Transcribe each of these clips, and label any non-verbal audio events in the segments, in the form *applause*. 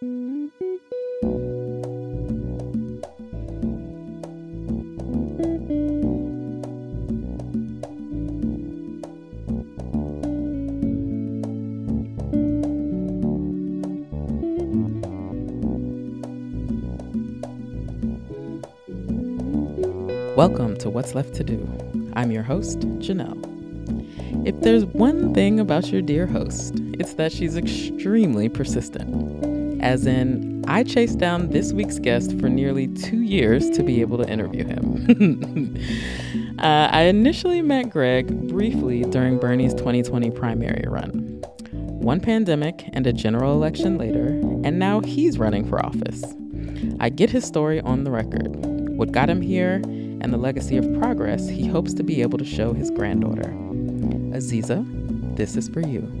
Welcome to What's Left to Do. I'm your host, Janelle. If there's one thing about your dear host, it's that she's extremely persistent. As in, I chased down this week's guest for nearly two years to be able to interview him. *laughs* uh, I initially met Greg briefly during Bernie's 2020 primary run. One pandemic and a general election later, and now he's running for office. I get his story on the record, what got him here, and the legacy of progress he hopes to be able to show his granddaughter. Aziza, this is for you.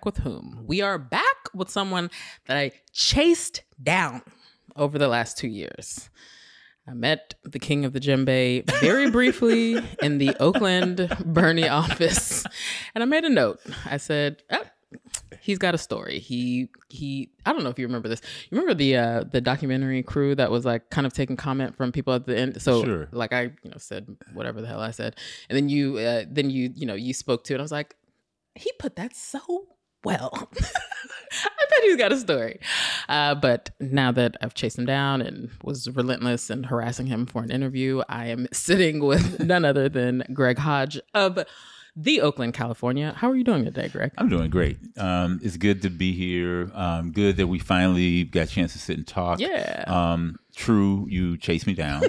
Back with whom? We are back with someone that I chased down over the last two years. I met the king of the djembe very *laughs* briefly in the Oakland Bernie office, and I made a note. I said, oh, "He's got a story." He he. I don't know if you remember this. You remember the uh, the documentary crew that was like kind of taking comment from people at the end. So Sure. like I you know said whatever the hell I said, and then you uh, then you you know you spoke to it. I was like, he put that so well. *laughs* I bet he's got a story. Uh, but now that I've chased him down and was relentless and harassing him for an interview, I am *laughs* sitting with none other than Greg Hodge of the Oakland, California. How are you doing today, Greg? I'm doing great. Um, it's good to be here. Um, good that we finally got a chance to sit and talk. Yeah. Um, true, you chased me down.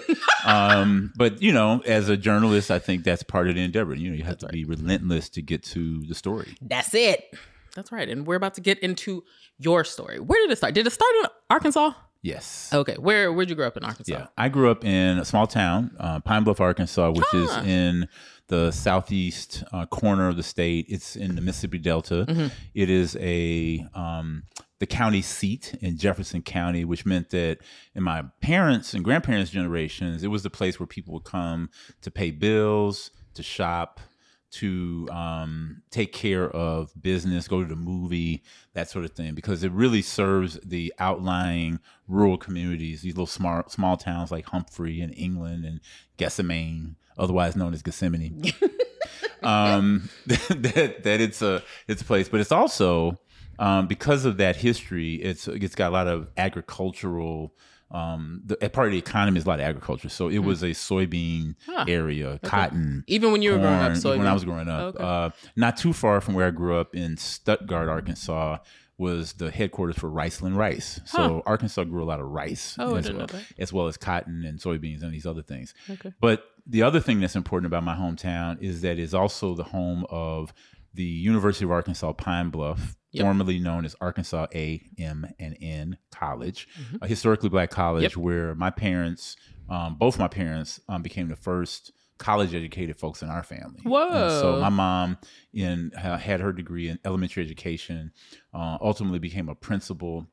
um, *laughs* but you know, as a journalist, I think that's part of the endeavor. You know, you have to be relentless to get to the story. That's it. That's right. And we're about to get into your story. Where did it start? Did it start in Arkansas? Yes. Okay. Where where'd you grow up in Arkansas? Yeah, I grew up in a small town, uh, Pine Bluff, Arkansas, which is in the southeast uh, corner of the state. It's in the Mississippi Delta. Mm-hmm. It is a um, the county seat in Jefferson County, which meant that in my parents' and grandparents' generations, it was the place where people would come to pay bills, to shop, to um, take care of business, go to the movie, that sort of thing, because it really serves the outlying rural communities, these little small small towns like Humphrey and England and Gethsemane, otherwise known as Gethsemane. *laughs* um, *laughs* that that it's a it's a place, but it's also um, because of that history, it's it's got a lot of agricultural. Um, the part of the economy is a lot of agriculture, so it was a soybean. Huh. area, cotton, Even when you were growing up, corn, so when I was growing up, Okay. uh, not too far from where I grew up in Stuttgart, Arkansas, was the headquarters for Riceland Rice. So Huh. Arkansas grew a lot of rice Oh, as well, as well as cotton and soybeans and these other things. Okay. But the other thing that's important about my hometown is that it's also the home of the University of Arkansas Pine Bluff, Yep. formerly known as Arkansas A, M, and N College, a historically black college Mm-hmm. Yep. where my parents, um, both my parents, um, became the first college educated folks in our family. And so my mom in ha- had her degree in elementary education, uh, ultimately became a principal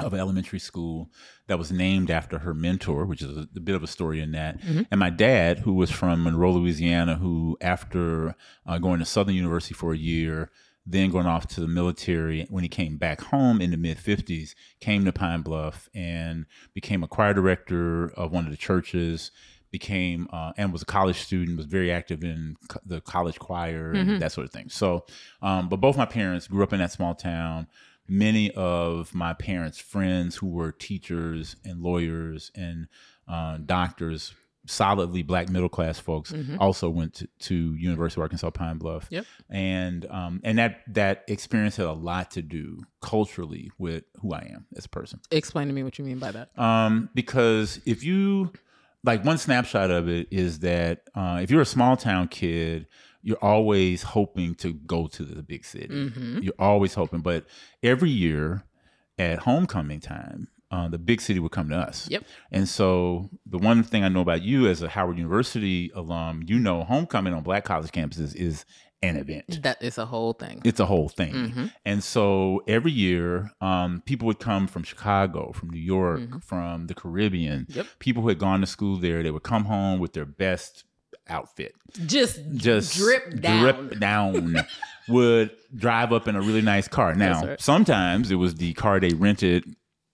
of an elementary school that was named after her mentor, which is a, a bit of a story in that. And my dad, who was from Monroe, Louisiana, who after uh, going to Southern University for a year, then going off to the military, when he came back home in the mid 50s, came to Pine Bluff and became a choir director of one of the churches. Became uh, and was a college student, was very active in co- the college choir and that sort of thing. So, um, but both my parents grew up in that small town many of my parents' friends who were teachers and lawyers and uh, doctors, solidly black middle class folks, also went to, to University of Arkansas Pine Bluff. Yep. And um, and that that experience had a lot to do culturally with who I am as a person. Explain to me what you mean by that. Um, because if you like one snapshot of it is that uh, if you're a small town kid, you're always hoping to go to the big city. Mm-hmm. You're always hoping, but every year at homecoming time, uh, the big city would come to us. Yep. And so the one thing I know about you as a Howard University alum, you know, homecoming on black college campuses is an event. That is a whole thing. It's a whole thing. Mhm. And so every year, um, people would come from Chicago, from New York, Mhm. from the Caribbean. Yep. People who had gone to school there, they would come home with their best outfit. Just Just drip down. drip down. *laughs* would drive up in a really nice car. Now, right. sometimes it was the car they rented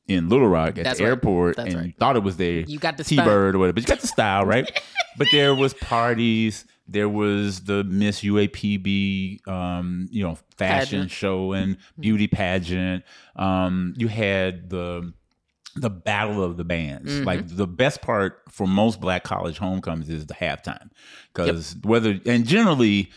in Little Rock at That's the right. airport That's and right. you thought it was there. You got the T Bird or whatever. But you got the style, right? *laughs* but there was parties. There was the Miss UAPB, um, you know, fashion Pageant. show and beauty pageant. Um, you had the the battle of the bands. Mhm. Like the best part for most black college homecomings is the halftime, because whether and generally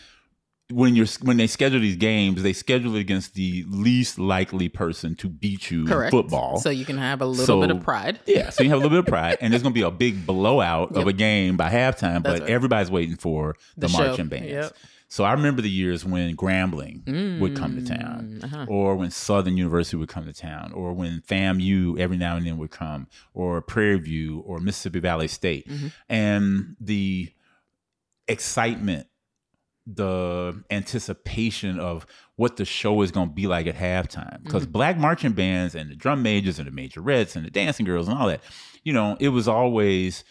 when you're when they schedule these games, they schedule it against the least likely person to beat you Correct. in football. So you can have a little bit of pride. Yeah, so you have a little bit of pride, and there's going to be a big *laughs* blowout of a game by halftime, That's but right. everybody's waiting for the, The marching bands. Yep. So I remember the years when Grambling would come to town, Mm, uh-huh. or when Southern University would come to town, or when FAMU every now and then would come, or Prairie View, or Mississippi Valley State, Mhm. and the excitement, the anticipation of what the show is going to be like at halftime. Because Mm-hmm. black marching bands and the drum majors and the majorettes and the dancing girls and all that, you know, it was always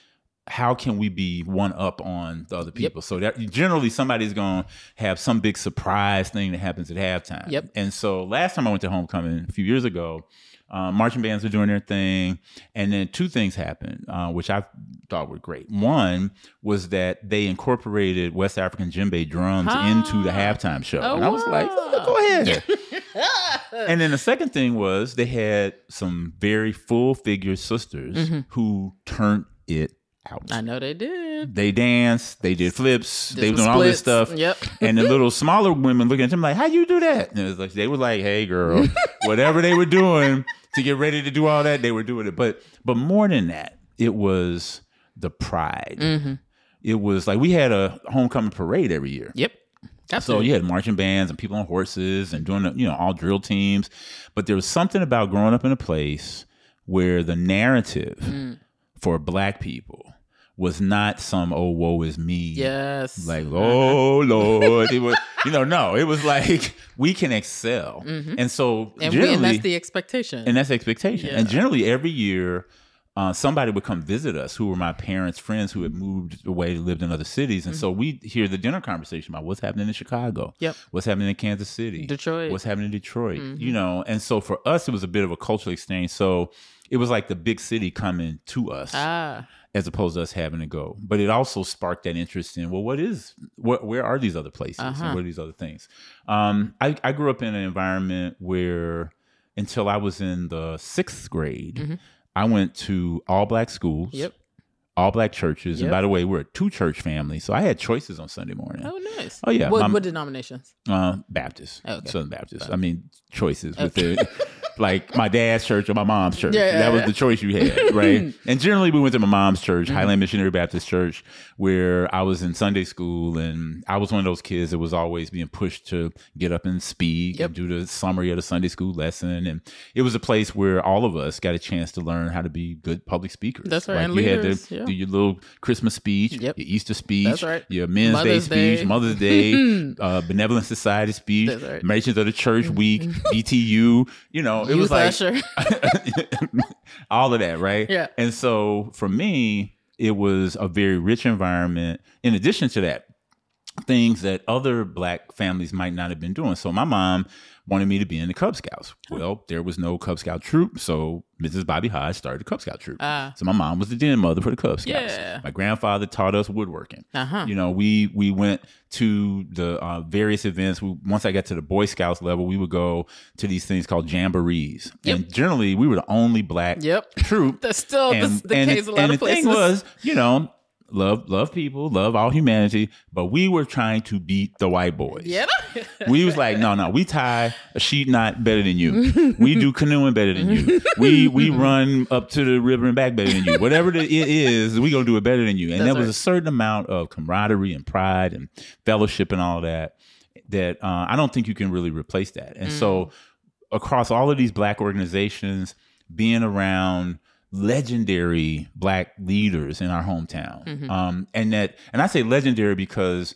how can we be one up on the other people? So that generally somebody's going to have some big surprise thing that happens at halftime. Yep. And so last time I went to homecoming a few years ago, uh, marching bands were doing their thing, and then two things happened, uh, which I thought were great. One was that they incorporated West African djembe drums Ah. into the halftime show, Oh, and I was like, oh, "Go ahead." *laughs* and then the second thing was they had some very full figure sisters Mm-hmm. who turned it out. I know they did. They danced, they did flips, Did they were doing all this stuff. Yep. And the *laughs* little smaller women looking at them like, "How you do that?" And it was like they were like, "Hey, girl," *laughs* whatever they were doing to get ready to do all that, they were doing it. But but more than that, it was the pride. Mm-hmm. It was like we had a homecoming parade every year. Yep. So you had marching bands and people on horses and doing, you know, all drill teams. But there was something about growing up in a place where the narrative Mm. for black people was not some "oh woe is me." Yes. Like, oh Lord, it was, *laughs* you know, no, it was like *laughs* we can excel, and so Mm-hmm. and, we, and that's the expectation. and that's the expectation. Yeah. And generally, every year, uh, somebody would come visit us who were my parents' friends who had moved away, lived in other cities, and so we hear the dinner conversation about what's happening in Chicago, Mm-hmm. Yep. what's happening in Kansas City, Detroit. Mm-hmm. what's happening in Detroit, you know. And so for us, it was a bit of a cultural exchange. So it was like the big city coming to us ah. As opposed to us having to go. But it also sparked that interest in well, what is what? Where are these other places Uh-huh. and what are these other things? Um, I, I grew up in an environment where until I was in the sixth grade, I went to all black schools, Mm-hmm. Yep. all black churches, and by the way, we're a two church family, so I had choices on Sunday morning. Oh, nice. Oh, yeah, What, my- what denominations? Uh, Baptist, Okay. Southern Baptist. I mean, choices with the *laughs* like my dad's church or my mom's church. Yeah, that was the choice you had, right? *laughs* and generally, we went to my mom's church, Mm-hmm. Highland Missionary Baptist Church, where I was in Sunday school, and I was one of those kids that was always being pushed to get up and speak Yep. and do the summary of the Sunday school lesson, and it was a place where all of us got a chance to learn how to be good public speakers. That's right, Like and you leaders, had to yeah. do your little Christmas speech, Yep. your Easter speech, That's right. your Men's Mother's Day speech, Day. Mother's Day, *laughs* uh, Benevolent Society speech, right. Merchants of the Church Week, BTU. You know, it Youth was like *laughs* *laughs* all of that, right? Yeah. And so for me, it was a very rich environment. In addition to that, things that other black families might not have been doing. So my mom wanted me to be in the Cub Scouts. Well, there was no Cub Scout troop, so Mrs. Bobby Hodge started the Cub Scout troop. Ah. so my mom was the den mother for the Cub Scouts. Yeah. My grandfather taught us woodworking. Uh-huh. You know, we we went to the uh, various events. We, once I got to the Boy Scouts level, we would go to these things called jamborees. Yep. And generally, we were the only black Yep. troop *laughs* That's still and, the, the and, case a lot and of the places. thing was, you know, love love people, love all humanity, but we were trying to beat the white boys. yeah. We was like, no, no, we tie a sheet knot better than you. *laughs* We do canoeing better than you. We we *laughs* run up to the river and back better than you. Whatever the, it is, we gonna do it better than you. And That's there was right. a certain amount of camaraderie and pride and fellowship and all that that uh, I don't think you can really replace that. And Mm. so across all of these black organizations, being around legendary black leaders in our hometown. Mm-hmm. Um, and that, and I say legendary because,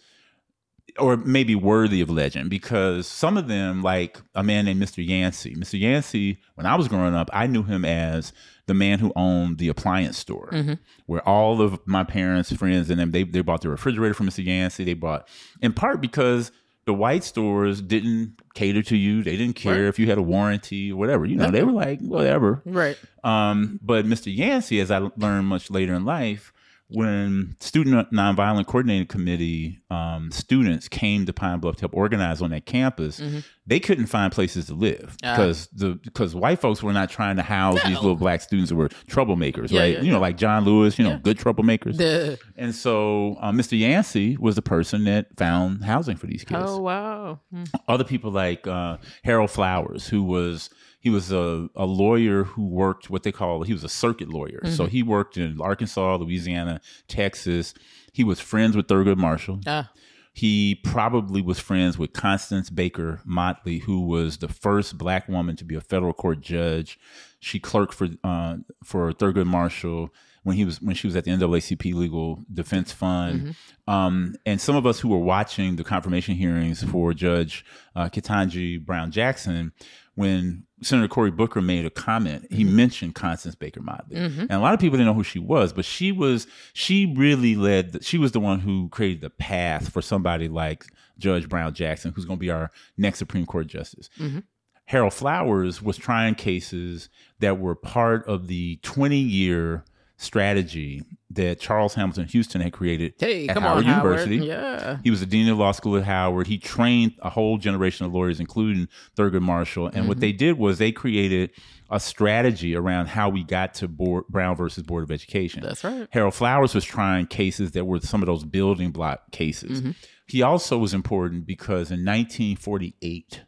or maybe worthy of legend, because some of them, like a man named Mr. Yancey. Mr. Yancey, when I was growing up, I knew him as the man who owned the appliance store, Mm-hmm. where all of my parents, friends, and them they they bought the refrigerator from Mr. Yancey. They bought in part because the white stores didn't cater to you. They didn't care Right. if you had a warranty or whatever. You know, they were like whatever. Right. Um, but Mr. Yancey, as I learned much later in life, when Student Nonviolent Coordinating Committee um, students came to Pine Bluff to help organize on that campus, they couldn't find places to live Mm-hmm. Ah. because the because white folks were not trying to house these little black students who were troublemakers, Yeah, right? yeah, you know, like John Lewis, you know, Yeah. good troublemakers. The, and so uh, Mr. Yancey was the person that found housing for these kids oh wow. Hmm. other people like uh, Harold Flowers, who was he was a, a lawyer who worked what they call he was a circuit lawyer. So he worked in Arkansas, Louisiana, Texas. He was friends with Thurgood Marshall. Ah. He probably was friends with Constance Baker Motley, who was the first black woman to be a federal court judge. She clerked for uh, for Thurgood Marshall when he was when she was at the NAACP Legal Defense Fund. Um, and some of us who were watching the confirmation hearings for Judge uh, Ketanji Brown Jackson, when Senator Cory Booker made a comment, he mm-hmm. mentioned Constance Baker Motley, mm-hmm. and a lot of people didn't know who she was, but she was she really led. The, she was the one who created the path for somebody like Judge Brown Jackson, who's going to be our next Supreme Court justice. Mm-hmm. Harold Flowers was trying cases that were part of the 20 year strategy that Charles Hamilton Houston had created Hey, at come Howard on, Howard. University. Yeah. He was the dean of law school at Howard. He trained a whole generation of lawyers, including Thurgood Marshall. And Mm-hmm. what they did was they created a strategy around how we got to board, Brown versus Board of Education. That's right. Harold Flowers was trying cases that were some of those building block cases. Mm-hmm. He also was important because in 1948,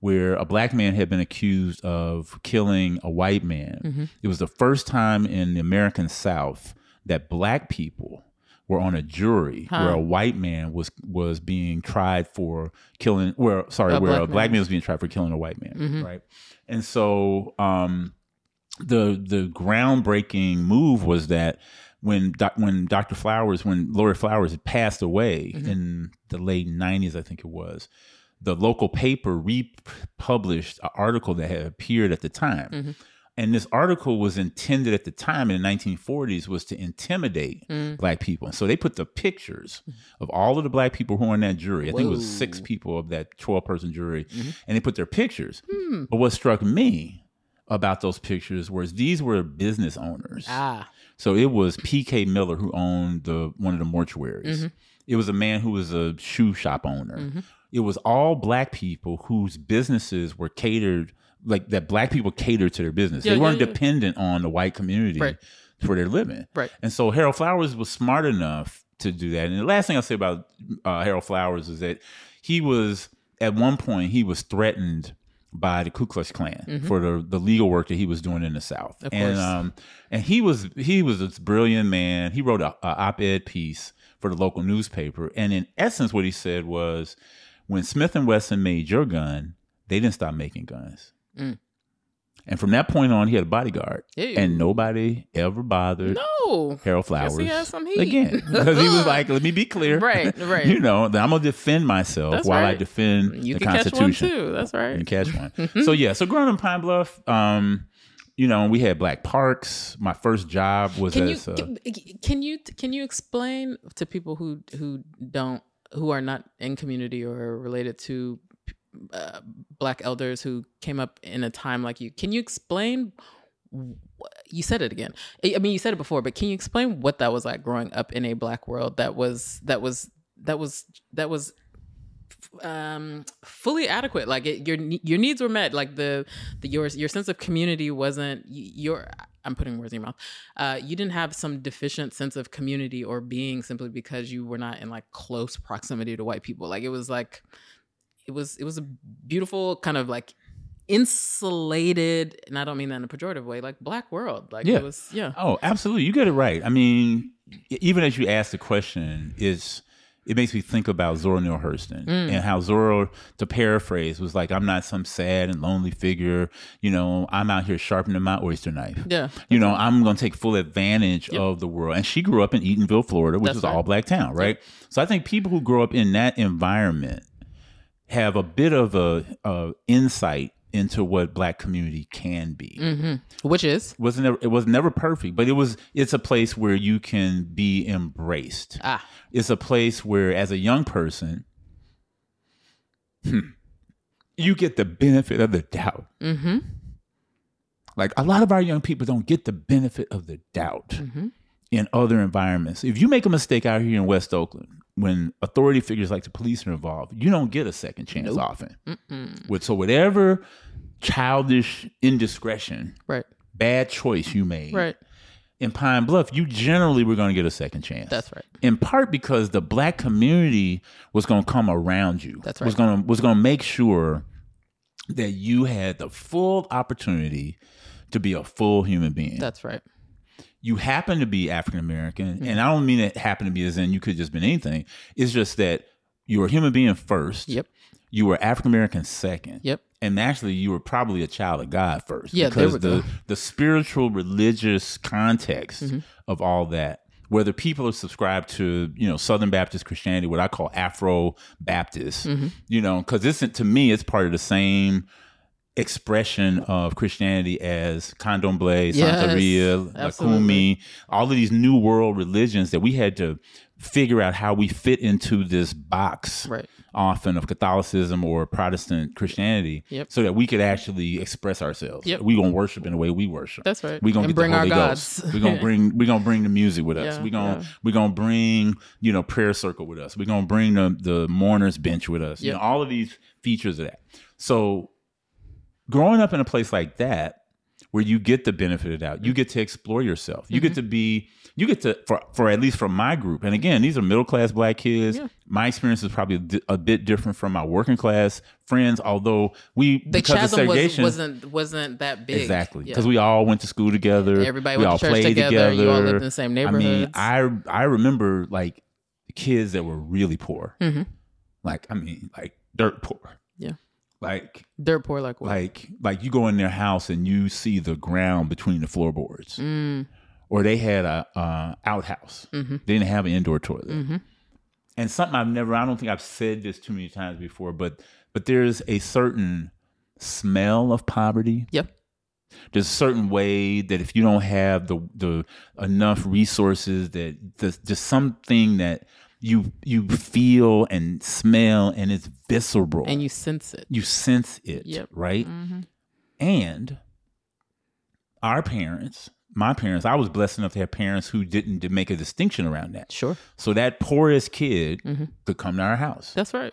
where a black man had been accused of killing a white man, Mm-hmm. it was the first time in the American South that black people were on a jury Huh. where a white man was was being tried for killing where sorry A where black a black man. man was being tried for killing a white man Mhm. right and so um the the groundbreaking move was that when doc, when Dr. Flowers when Lawyer Flowers had passed away Mm-hmm. in the late 90s I think it was the local paper republished an article that had appeared at the time Mm-hmm. and this article was intended at the time in the 1940s was to intimidate Mm. black people And so they put the pictures of all of the black people who were in that jury i think it was six people of that 12 person jury Mm-hmm. and they put their pictures Hmm. but what struck me about those pictures was these were business owners. Ah. So it was P.K. Miller who owned the one of the mortuaries. Mm-hmm. It was a man who was a shoe shop owner. It was all black people whose businesses were catered like that. Black people catered to their business. Yeah, they weren't yeah, yeah. dependent on the white community Right. for their living. Right. And so Harold Flowers was smart enough to do that. And the last thing I'll say about uh, Harold Flowers is that he was at one point he was threatened by the Ku Klux Klan for the, the legal work that he was doing in the South. Mm-hmm. Of and course. um and he was he was this brilliant man. He wrote a, a op-ed piece for the local newspaper. And in essence what he said was when Smith and Wesson made your gun, they didn't stop making guns. Mm. And from that point on, he had a bodyguard, Ew. and nobody ever bothered No. Harold Flowers he has some heat. again *laughs* because he was like, "Let me be clear, Right, right. *laughs* you know, that I'm gonna defend myself That's while I defend You the can catch one Constitution." too. That's You right. can catch one. *laughs* so yeah, so growing up in Pine Bluff, um, you know, we had black parks. My first job was Can you as uh, can, can you can you explain to people who who don't who are not in community or related to uh, black elders who came up in a time like you? Can you explain? You said it again. I I mean, you said it before, but can you explain what that was like growing up in a black world that was that was that was that was um fully adequate like it, your your needs were met like the the your your sense of community wasn't your i'm putting words in your mouth uh you didn't have some deficient sense of community or being simply because you were not in like close proximity to white people like it was like it was it was a beautiful kind of like insulated and i don't mean that in a pejorative way like black world like Yeah. it was yeah Oh, absolutely. You get it right. I mean, even as you ask the question, is it makes me think about Zora Neale Hurston Mm. and how Zora, to paraphrase, was like, I'm not some sad and lonely figure. You know, I'm out here sharpening my oyster knife. Yeah. You know, I'm going to take full advantage of the world. And she grew up in Eatonville, Florida, which That's is right. all black town, right? So I think people who grow up in that environment have a bit of a, a insight into what black community can be Which is wasn't never, it was never perfect, but it was it's a place where you can be embraced. ah It's a place where as a young person hmm, you get the benefit of the doubt. mm-hmm. Like a lot of our young people don't get the benefit of the doubt Mm-hmm. in other environments. If you make a mistake out here in West Oakland, when authority figures like the police are involved, you don't get a second chance often. With so whatever childish indiscretion, Right. bad choice you made, Right. in Pine Bluff, you generally were going to get a second chance. That's right. In part because the black community was going to come around you. That's Was right. going to was going to make sure that you had the full opportunity to be a full human being. That's right. You happen to be African American, Mm-hmm. and I don't mean it happen to be as in you could just been anything. It's just that you were a human being first. Yep. You were African American second. Yep. And actually, you were probably a child of God first. Yeah, because the. Mm-hmm. the spiritual religious context of all that, whether people are subscribed to you know Southern Baptist Christianity, what I call Afro Baptist, Mm-hmm. you know, because this to me it's part of the same expression of Christianity as Candomblé, Yes, Santeria. Lukumí, all of these new world religions that we had to figure out how we fit into this box Right. often of Catholicism or Protestant Christianity Yep. so that we could actually express ourselves. Yep. We gonna worship in the way we worship. That's right. We're gonna bring the our gods. Ghost. We gonna *laughs* bring we're gonna bring the music with us. Yeah, we gonna yeah. we gonna bring you know prayer circle with us. We're gonna bring the the mourners bench with us. You know all of these features of that. So growing up in a place like that where you get the benefit of doubt you get to explore yourself you Mm-hmm. get to be you get to for, for at least from my group and again these are middle class black kids Yeah. my experience is probably a, a bit different from my working class friends although we The because of chasm was, segregation wasn't wasn't that big. exactly Yeah. because we all went to school together Everybody we went to all church played together, you all lived in the same neighborhood i mean i i remember like kids that were really poor Mhm. like i mean like dirt poor Yeah. Like Dirt poor like what? like like you go in their house and you see the ground between the floorboards Mm, or they had a uh, outhouse Mhm. they didn't have an indoor toilet Mhm. and something i've never i don't think i've said this too many times before but but there's a certain smell of poverty Yep. there's a certain way that if you don't have the the enough resources that there's just something that you you feel and smell and it's visceral And you sense it. you sense it Yep. right Mhm. and our parents, my parents, I was blessed enough to have parents who didn't make a distinction around that. Sure. So that poorest kid Mhm. could come to our house. That's right.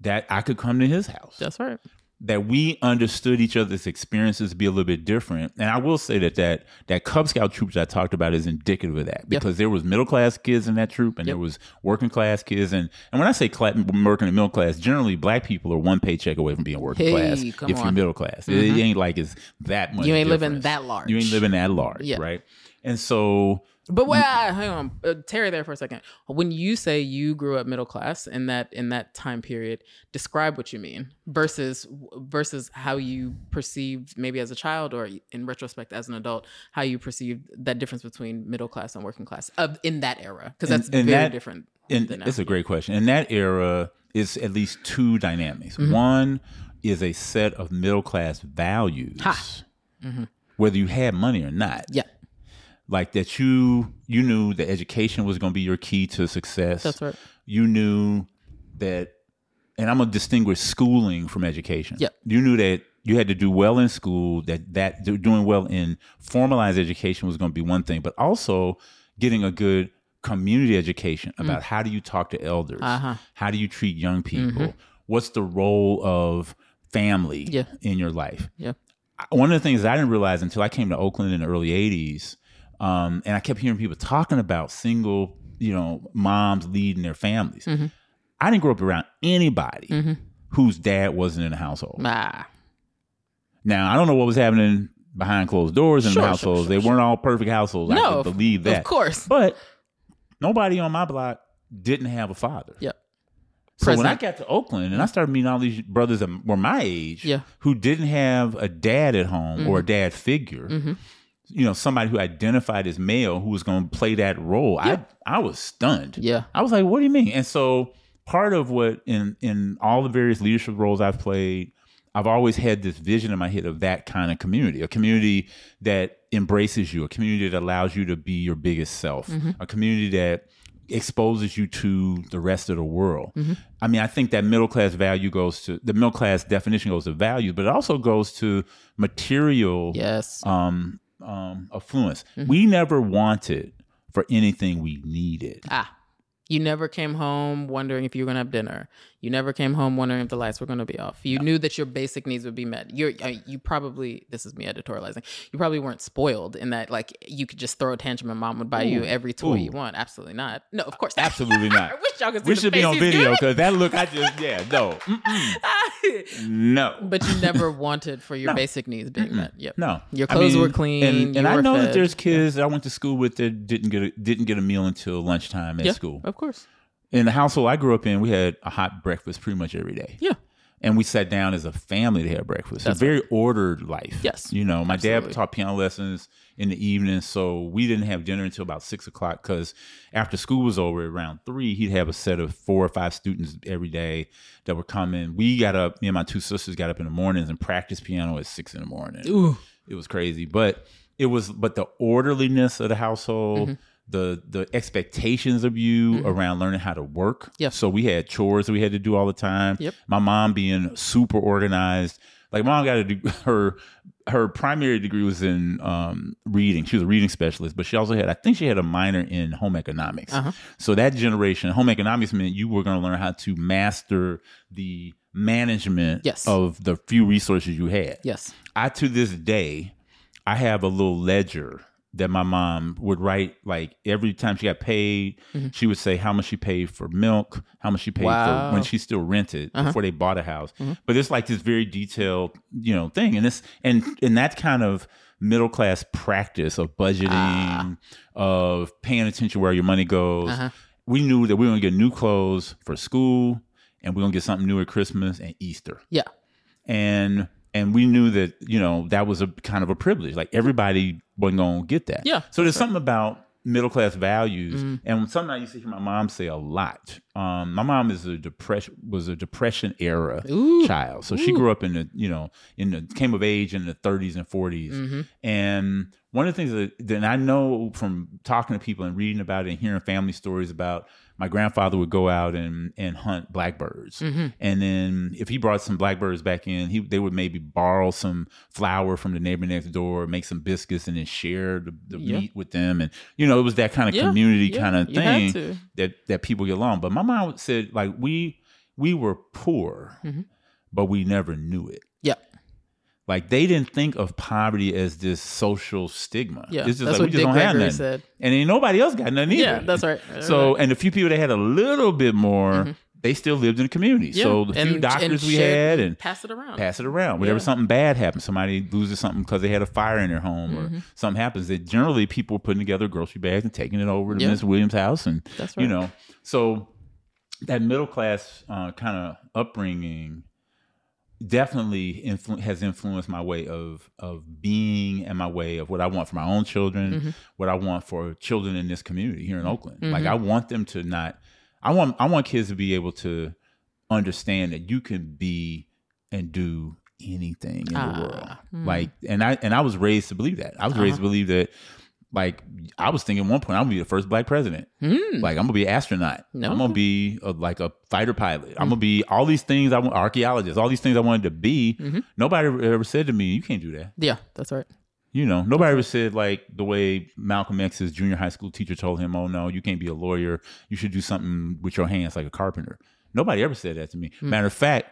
That I could come to his house. That's right. That we understood each other's experiences to be a little bit different. And I will say that that that Cub Scout troop that I talked about is indicative of that because there was middle class kids in that troop and there was working class kids and and when I say cla- working and middle class, generally black people are one paycheck away from being working Hey, class if you're middle class. It, mm-hmm. it ain't like it's that much. You ain't living that large. You ain't living that large, Yeah. right? And so But wait, hang on, uh, Terry, there for a second. When you say you grew up middle class in that in that time period, describe what you mean versus versus how you perceived maybe as a child or in retrospect as an adult how you perceived that difference between middle class and working class of in that era because that's and very that- different. And it's a great question. In that era, is at least two dynamics. Mm-hmm. One is a set of middle class values, Mm-hmm. whether you had money or not. Yeah, Like that, you you knew that education was going to be your key to success. that's right. You knew that, and I'm gonna distinguish schooling from education. Yep. You knew that you had to do well in school. That that doing well in formalized education was going to be one thing, but also getting a good community education about how do you talk to elders, Mm. Uh-huh. how do you treat young people, what's the role of family Yeah. in your life. Yeah. One of the things I didn't realize until I came to Oakland in the early '80s, um, and I kept hearing people talking about single, you know, moms leading their families. Mm-hmm. I didn't grow up around anybody whose dad wasn't in the household. Ah, Now I don't know what was happening behind closed doors in Sure, the households. sure, they weren't all perfect households. I no, could believe that. of course. But nobody on my block didn't have a father. Yep. So when I got to Oakland and I started meeting all these brothers that were my age, Yeah. who didn't have a dad at home or a dad figure, Mm-hmm. You know, somebody who identified as male who was going to play that role, I I was stunned. Yeah. I was like, "What do you mean?" And so part of what in in all the various leadership roles I've played, I've always had this vision in my head of that kind of community, a community that embraces you, a community that allows you to be your biggest self, a community that exposes you to the rest of the world. I mean, I think that middle class value goes to the middle class definition goes to values, but it also goes to material Yes. um, um, affluence. We never wanted for anything we needed. ah. You never came home wondering if you were going to have dinner. You never came home wondering if the lights were going to be off. You knew that your basic needs would be met. You're, I- you probably, this is me editorializing, you probably weren't spoiled in that, like, you could just throw a tantrum and mom would buy you every toy Ooh. you want. Absolutely not. No, of course not. Absolutely not. *laughs* I wish y'all could see We should be on video because that look, I just, *laughs* yeah, no, *laughs* no. but you never wanted for your No. basic needs being met. Yep. No, Your I clothes mean, were clean. and, you and I know that there's kids that I went to school with that didn't get a, didn't get a meal until lunchtime at yeah, school. Of course. In the household I grew up in, we had a hot breakfast pretty much every day. Yeah. and we sat down as a family to have breakfast. That's a very ordered life. Yes, you know, my absolutely. dad taught piano lessons in the evening, so we didn't have dinner until about six o'clock. Because after school was over around three, he'd have a set of four or five students every day that were coming. We got up. Me and my two sisters got up in the mornings and practiced piano at six in the morning. Ooh. It was crazy, but it was but the orderliness of the household, Mm-hmm. The the expectations of you around learning how to work. Yeah. So we had chores that we had to do all the time. Yep. My mom being super organized. Like mom got a deg- *laughs* her her primary degree was in um, reading. She was a reading specialist, but she also had I think she had a minor in home economics. Uh-huh. So that generation, home economics meant you were going to learn how to master the management Yes. of the few resources you had. Yes. I to this day, I have a little ledger that my mom would write like every time she got paid, she would say how much she paid for milk, how much she paid Wow. Uh-huh. for when she still rented before they bought a house. But it's like this very detailed, you know, thing. And this and and that kind of middle class practice of budgeting, Ah. of paying attention where your money goes. Uh-huh. We knew that we were gonna get new clothes for school and we are gonna get something new at Christmas and Easter Yeah. and and we knew that you know that was a kind of a privilege. Like everybody wasn't gonna get that. Yeah, so there's something about middle class values mm-hmm. and something i used to hear my mom say a lot um my mom is a depression was a depression era Ooh. child so she grew up in the you know in the came of age in the 30s and 40s Mm-hmm. and one of the things that, that I know from talking to people and reading about it and hearing family stories about my grandfather would go out and, and hunt blackbirds. Mm-hmm. And then if he brought some blackbirds back in, he they would maybe borrow some flour from the neighbor next door, make some biscuits, and then share the, the Yeah. meat with them. And you know, it was that kind of Yeah, community yeah, kind of thing that that people get along. But my mom said like we we were poor, Mm-hmm. but we never knew it Yeah. like they didn't think of poverty as this social stigma. Yeah. it's just That's like what we just Dick don't have Gregory nothing, said. and ain't nobody else got nothing either. Yeah, that's right. So, and the few people that had a little bit more, they still lived in the community. Yeah, So the few and- doctors we had and pass it around. pass it around. Whenever Yeah. something bad happens, somebody loses something because they had a fire in their home Mm-hmm. or something happens, that generally people were putting together grocery bags and taking it over to Yeah. Miss Williams' house, and That's right. you know, so that middle class uh, kind of upbringing definitely influ- has influenced my way of of being and my way of what I want for my own children, Mm-hmm. what I want for children in this community here in Oakland. Like I want them to not I want I want kids to be able to understand that you can be and do anything in the Ah, world. Like and I and I was raised to believe that. I was raised to believe that like I was thinking at one point I'm gonna be the first black president. Hmm. Like I'm gonna be an astronaut. No. I'm gonna be a, like a fighter pilot. I'm hmm. gonna be all these things I want archaeologist, all these things I wanted to be. Mm-hmm. Nobody ever, ever said to me, You can't do that. Yeah, that's right. You know, nobody ever said like the way Malcolm X's junior high school teacher told him, "Oh no, you can't be a lawyer. You should do something with your hands like a carpenter." Nobody ever said that to me. Hmm. Matter of fact,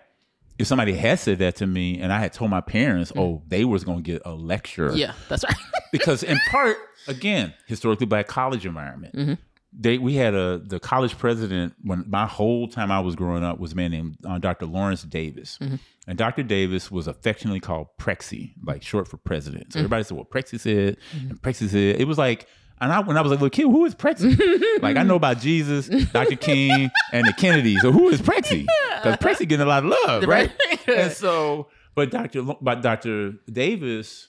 if somebody had said that to me and I had told my parents, mm. "Oh, they was going to get a lecture," Yeah, that's right. *laughs* because in part, again, historically black college environment. Mm-hmm. They we had a the college president when my whole time I was growing up was a man named uh, Dr. Lawrence Davis, mm-hmm. and Dr. Davis was affectionately called Prexy, like short for president. So mm-hmm. everybody said, "Well, Prexy said," and Prexy said. It was like And I, when I was a little kid, who is Prexy? *laughs* like I know about Jesus, Dr. King, and the Kennedys. So who is Prexy? Because Prexy getting a lot of love, right? *laughs* and so, but Dr. Lo- but Dr. Davis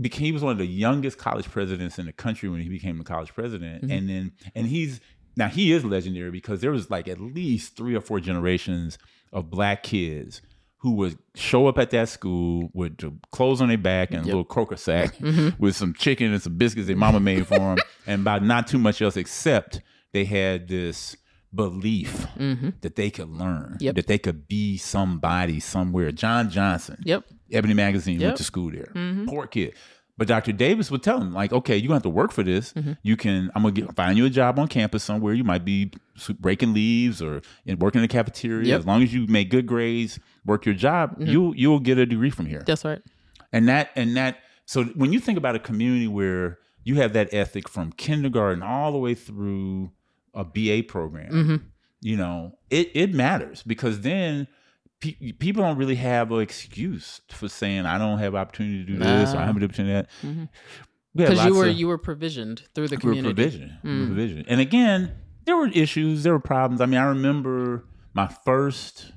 became he was one of the youngest college presidents in the country when he became a college president, mm-hmm. and then and he's now he is legendary because there was like at least three or four generations of black kids who would show up at that school with the clothes on their back and a little croaker sack *laughs* mm-hmm. with some chicken and some biscuits their mama made for them, *laughs* and about not too much else except they had this belief mm-hmm. that they could learn, Yep. that they could be somebody somewhere. John Johnson, Yep. Ebony Magazine Yep. went to school there. Mm-hmm. Poor kid. But Dr. Davis would tell him, like, okay, you're gonna have to work for this. Mm-hmm. You can, I'm gonna get, find you a job on campus somewhere. You might be breaking leaves or in, working in the cafeteria. Yep. As long as you make good grades, work your job, mm-hmm. you you'll get a degree from here. That's right. And that and that. So when you think about a community where you have that ethic from kindergarten all the way through a BA program, mm-hmm. you know, it it matters because then pe- people don't really have an excuse for saying I don't have opportunity to do this or I haven't opportunity to that. Mm-hmm. We had Because you were of- you were provisioned through the we were community. provision, we were mm. provision. And again, there were issues, there were problems. I mean, I remember my first,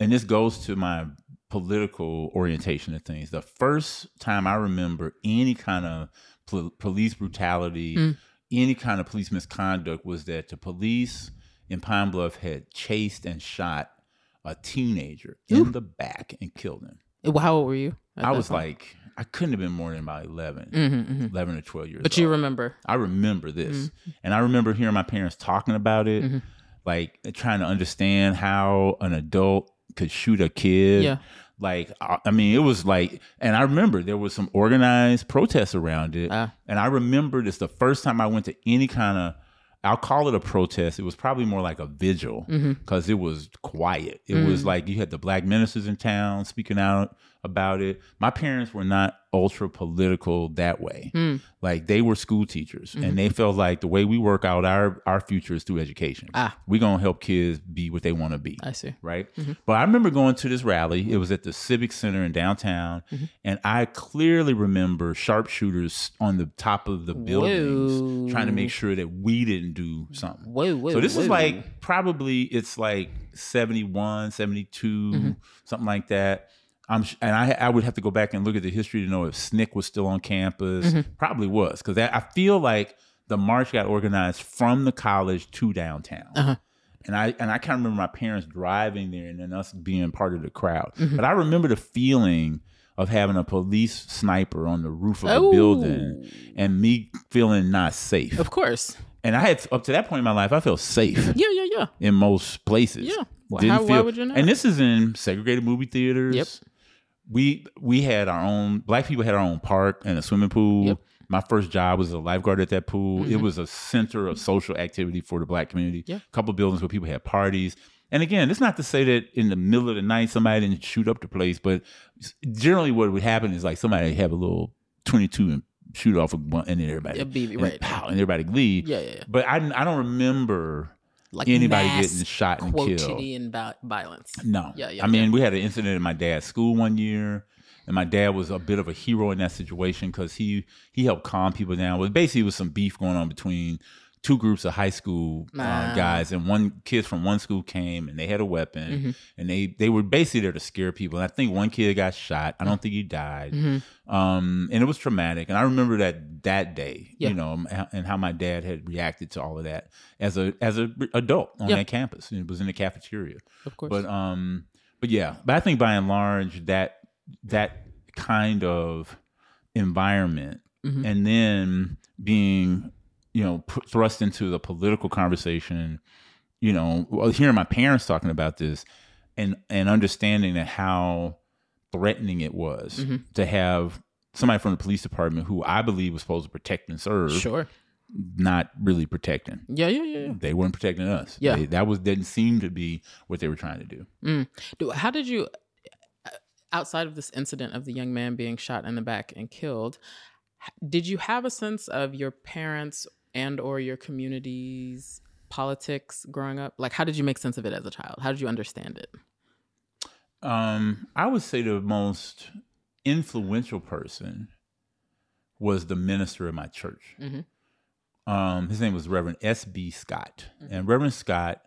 and this goes to my political orientation of things. The first time I remember any kind of pol- police brutality, mm. any kind of police misconduct was that the police in Pine Bluff had chased and shot a teenager in the back and killed him. Well, How old were you? I was time? like, I couldn't have been more than about 11, Mhm, mhm. 11 or 12 years But old. you remember. I remember this, Mm-hmm. and I remember hearing my parents talking about it, like trying to understand how an adult could shoot a kid. Yeah. Like, I I mean, it was like, and I remember there was some organized protests around it, Ah. and I remember this the first time I went to any kind of. I'll call it a protest. It was probably more like a vigil Mm-hmm. because it was quiet. It was Mm. like you had the black ministers in town speaking out about it. My parents were not ultra political that way. Mm. Like they were school teachers and they felt like the way we work out our our future is through education. Ah. We're gonna help kids be what they want to be. I see. Right. But I remember going to this rally. It was at the Civic Center in downtown. And I clearly remember sharpshooters on the top of the buildings Whoa. trying to make sure that we didn't do something. Whoa, whoa. So this is like probably it's like 71, 72, Mm-hmm. something like that. I'm sh- and I I would have to go back and look at the history to know if SNCC was still on campus. Mm-hmm. Probably was because I feel like the march got organized from the college to downtown. Uh-huh. And I and I can't remember my parents driving there and then us being part of the crowd. Mm-hmm. But I remember the feeling of having a police sniper on the roof of Oh. a building and me feeling not safe. Of course. And I had up to that point in my life, I felt safe *laughs* Yeah, yeah, yeah. in most places. Yeah. Well, how- why would you not? And this is in segregated movie theaters. Yep. We we had our own black people had our own park and a swimming pool. Yep. Mm-hmm. My first job was a lifeguard at that pool. It was a center of social activity for the black community. A couple buildings where people had parties. And again, it's not to say that in the middle of the night somebody didn't shoot up the place, but generally what would happen is like somebody have a little 22 and shoot off a one, and then everybody Yeah, BB, and right. pow, and everybody leave. Yeah, yeah, yeah. But I, I don't remember Like anybody getting shot and killed. violence. No. Yeah, yeah, I mean, we had an incident in my dad's school one year, and my dad was a bit of a hero in that situation because he he helped calm people down. Well, basically, it was some beef going on between two groups of high school uh, guys, and one kids from one school came and they had a weapon, Mm-hmm. and they they were basically there to scare people. And I think one kid got shot. I don't think he died. Mm-hmm. Um, and it was traumatic. And I remember that that day, Yeah. you know, um, and how my dad had reacted to all of that as a as a adult on Yeah. that campus. It was in the cafeteria. Of course. But um, but yeah, but I think by and large that that kind of environment, Mhm. and then being you know thrust into the political conversation, you know, hearing my parents talking about this, and and understanding that how threatening it was Mhm. to have somebody from the police department who I believe was supposed to protect and serve, sure. not really protecting. Yeah, yeah, yeah. yeah. They weren't protecting us. Yeah. They- that was didn't seem to be what they were trying to do. Mm. Do, how did you, uh, outside of this incident of the young man being shot in the back and killed, did you have a sense of your parents and or your community's politics growing up? Like, how did you make sense of it as a child? How did you understand it? Um, I would say the most influential person was the minister of my church. Mhm. Um, his name was Reverend S.B. Scott. And Reverend Scott,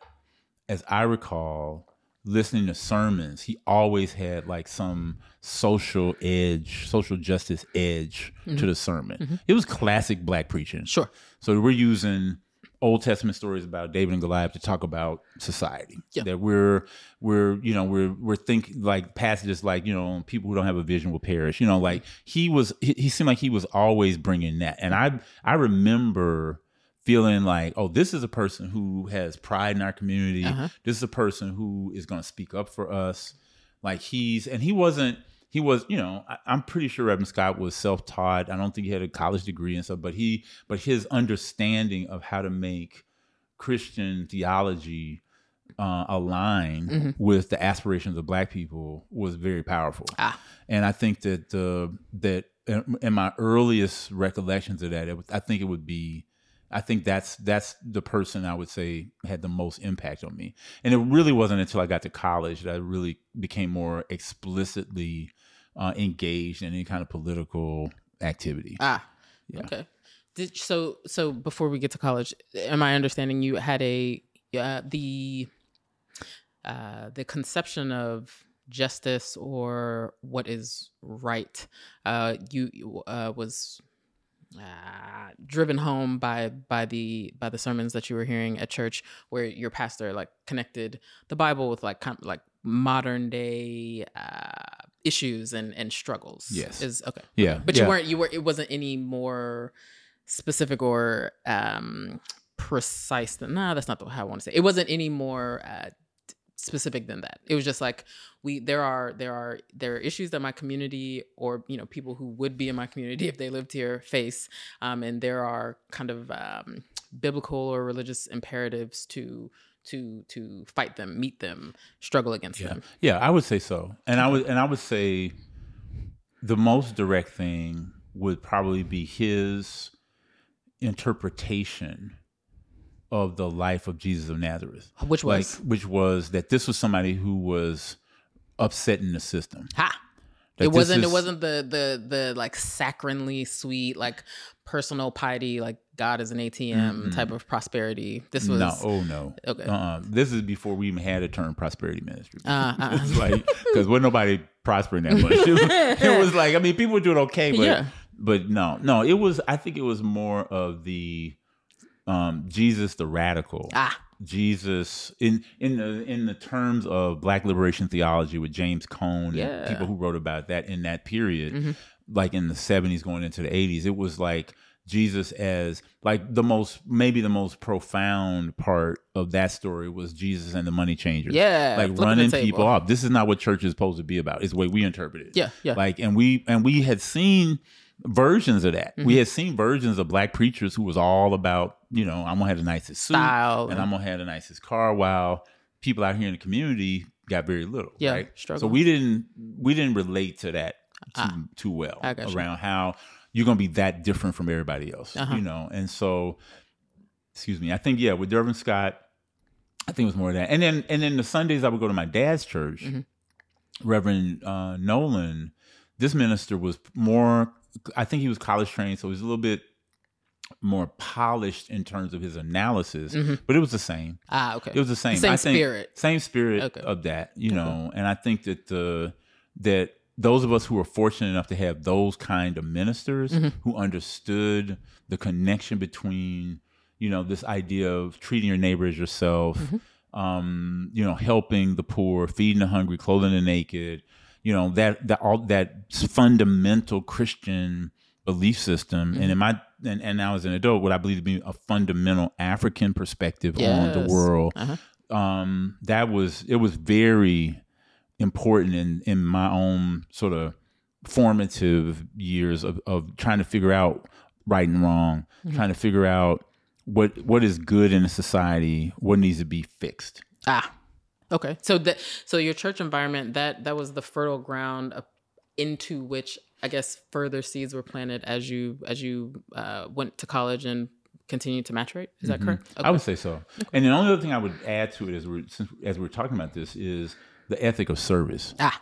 as I recall, listening to sermons, he always had like some social edge, social justice edge to mm-hmm. the sermon. Mm-hmm. It was classic black preaching. Sure. So we're using Old Testament stories about David and Goliath to talk about society. Yeah. That we're we're you know we're we're thinking like passages like you know people who don't have a vision will perish. You know like mm-hmm. he was he, he seemed like he was always bringing that, and I I remember feeling like oh this is a person who has pride in our community. Uh-huh. This is a person who is going to speak up for us. Like he's and he wasn't he was, you know, I, I'm pretty sure Reverend Scott was self-taught. I don't think he had a college degree and stuff, but he, but his understanding of how to make Christian theology uh, align with the aspirations of Black people was very powerful. Ah. And I think that uh, that in in my earliest recollections of that, it was, I think it would be. I think that's that's the person I would say had the most impact on me. And it really wasn't until I got to college that I really became more explicitly uh, engaged in any kind of political activity. Ah. Yeah. Okay. Did so so before we get to college, am I understanding you had a uh, the uh, the conception of justice or what is right uh, you you, uh, was uh, driven home by by the by the sermons that you were hearing at church where your pastor like connected the bible with like of like modern day uh issues and and struggles Yes. is okay Yeah, but yeah. you weren't you were it wasn't any more specific or um precise than nah that's not the how i want to say it. it wasn't any more uh specific than that. It was just like we there are there are there are issues that my community or you know people who would be in my community if they lived here face um and there are kind of um biblical or religious imperatives to to to fight them meet them struggle against Yeah, them. Yeah, I would say so, and I would and I would say the most direct thing would probably be his interpretation of the life of Jesus of Nazareth, which like was which was that this was somebody who was upsetting the system. ha it wasn't is- it wasn't the the the like saccharinely sweet like personal piety like god is an atm type of prosperity this was no, oh no. Okay. Uh-uh. This is before we even had a term prosperity ministry. uh, uh, *laughs* It's like because wasn't nobody prospering that much. *laughs* It was, it was like I mean, people were doing okay, but Yeah. but no, no. It was. I think it was more of the um, Jesus the radical. ah Jesus in in the in the terms of Black liberation theology with James Cone Yeah. and people who wrote about that in that period, Mhm. like in the seventies going into the eighties, it was like Jesus as like the most maybe the most profound part of that story was Jesus and the money changers. Yeah, like running people off. This is not what church is supposed to be about. It's the way we interpret it. yeah yeah Like and we and we had seen versions of that. Mm-hmm. We had seen versions of black preachers who was all about, you know, I'm gonna have the nicest suit Style and I'm gonna have the nicest car while people out here in the community got very little. Yeah, Right. struggle. So we didn't we didn't relate to that too, Ah. too well got you. around how you're gonna be that different from everybody else. Uh-huh. You know, and so excuse me, I think yeah, with Reverend Scott, I think it was more of that. And then and then the Sundays I would go to my dad's church, Mhm. Reverend uh, Nolan, this minister was more I think he was college trained, so he was a little bit more polished in terms of his analysis, Mhm. but it was the same. ah okay It was the same. same I think, spirit. Same spirit Okay. of that, you know. And I think that the that those of us who were fortunate enough to have those kind of ministers Mm-hmm. who understood the connection between, you know, this idea of treating your neighbor as yourself, Mm-hmm. um, you know, helping the poor, feeding the hungry, clothing the naked, you know, that that all that fundamental Christian belief system. Mm-hmm. And in my and, and now as an adult, what I believe to be a fundamental African perspective on the world Uh-huh. um, that was it was very important in in my own sort of formative years of, of trying to figure out right and wrong, Mm-hmm. trying to figure out what what is good in a society, what needs to be fixed. Ah, okay. So that so your church environment that that was the fertile ground into which I guess further seeds were planted as you as you uh, went to college and continued to maturate. Is that correct? Mm-hmm. I would say so. And the only other thing I would add to it as we're since, as we're talking about this is the ethic of service. Ah,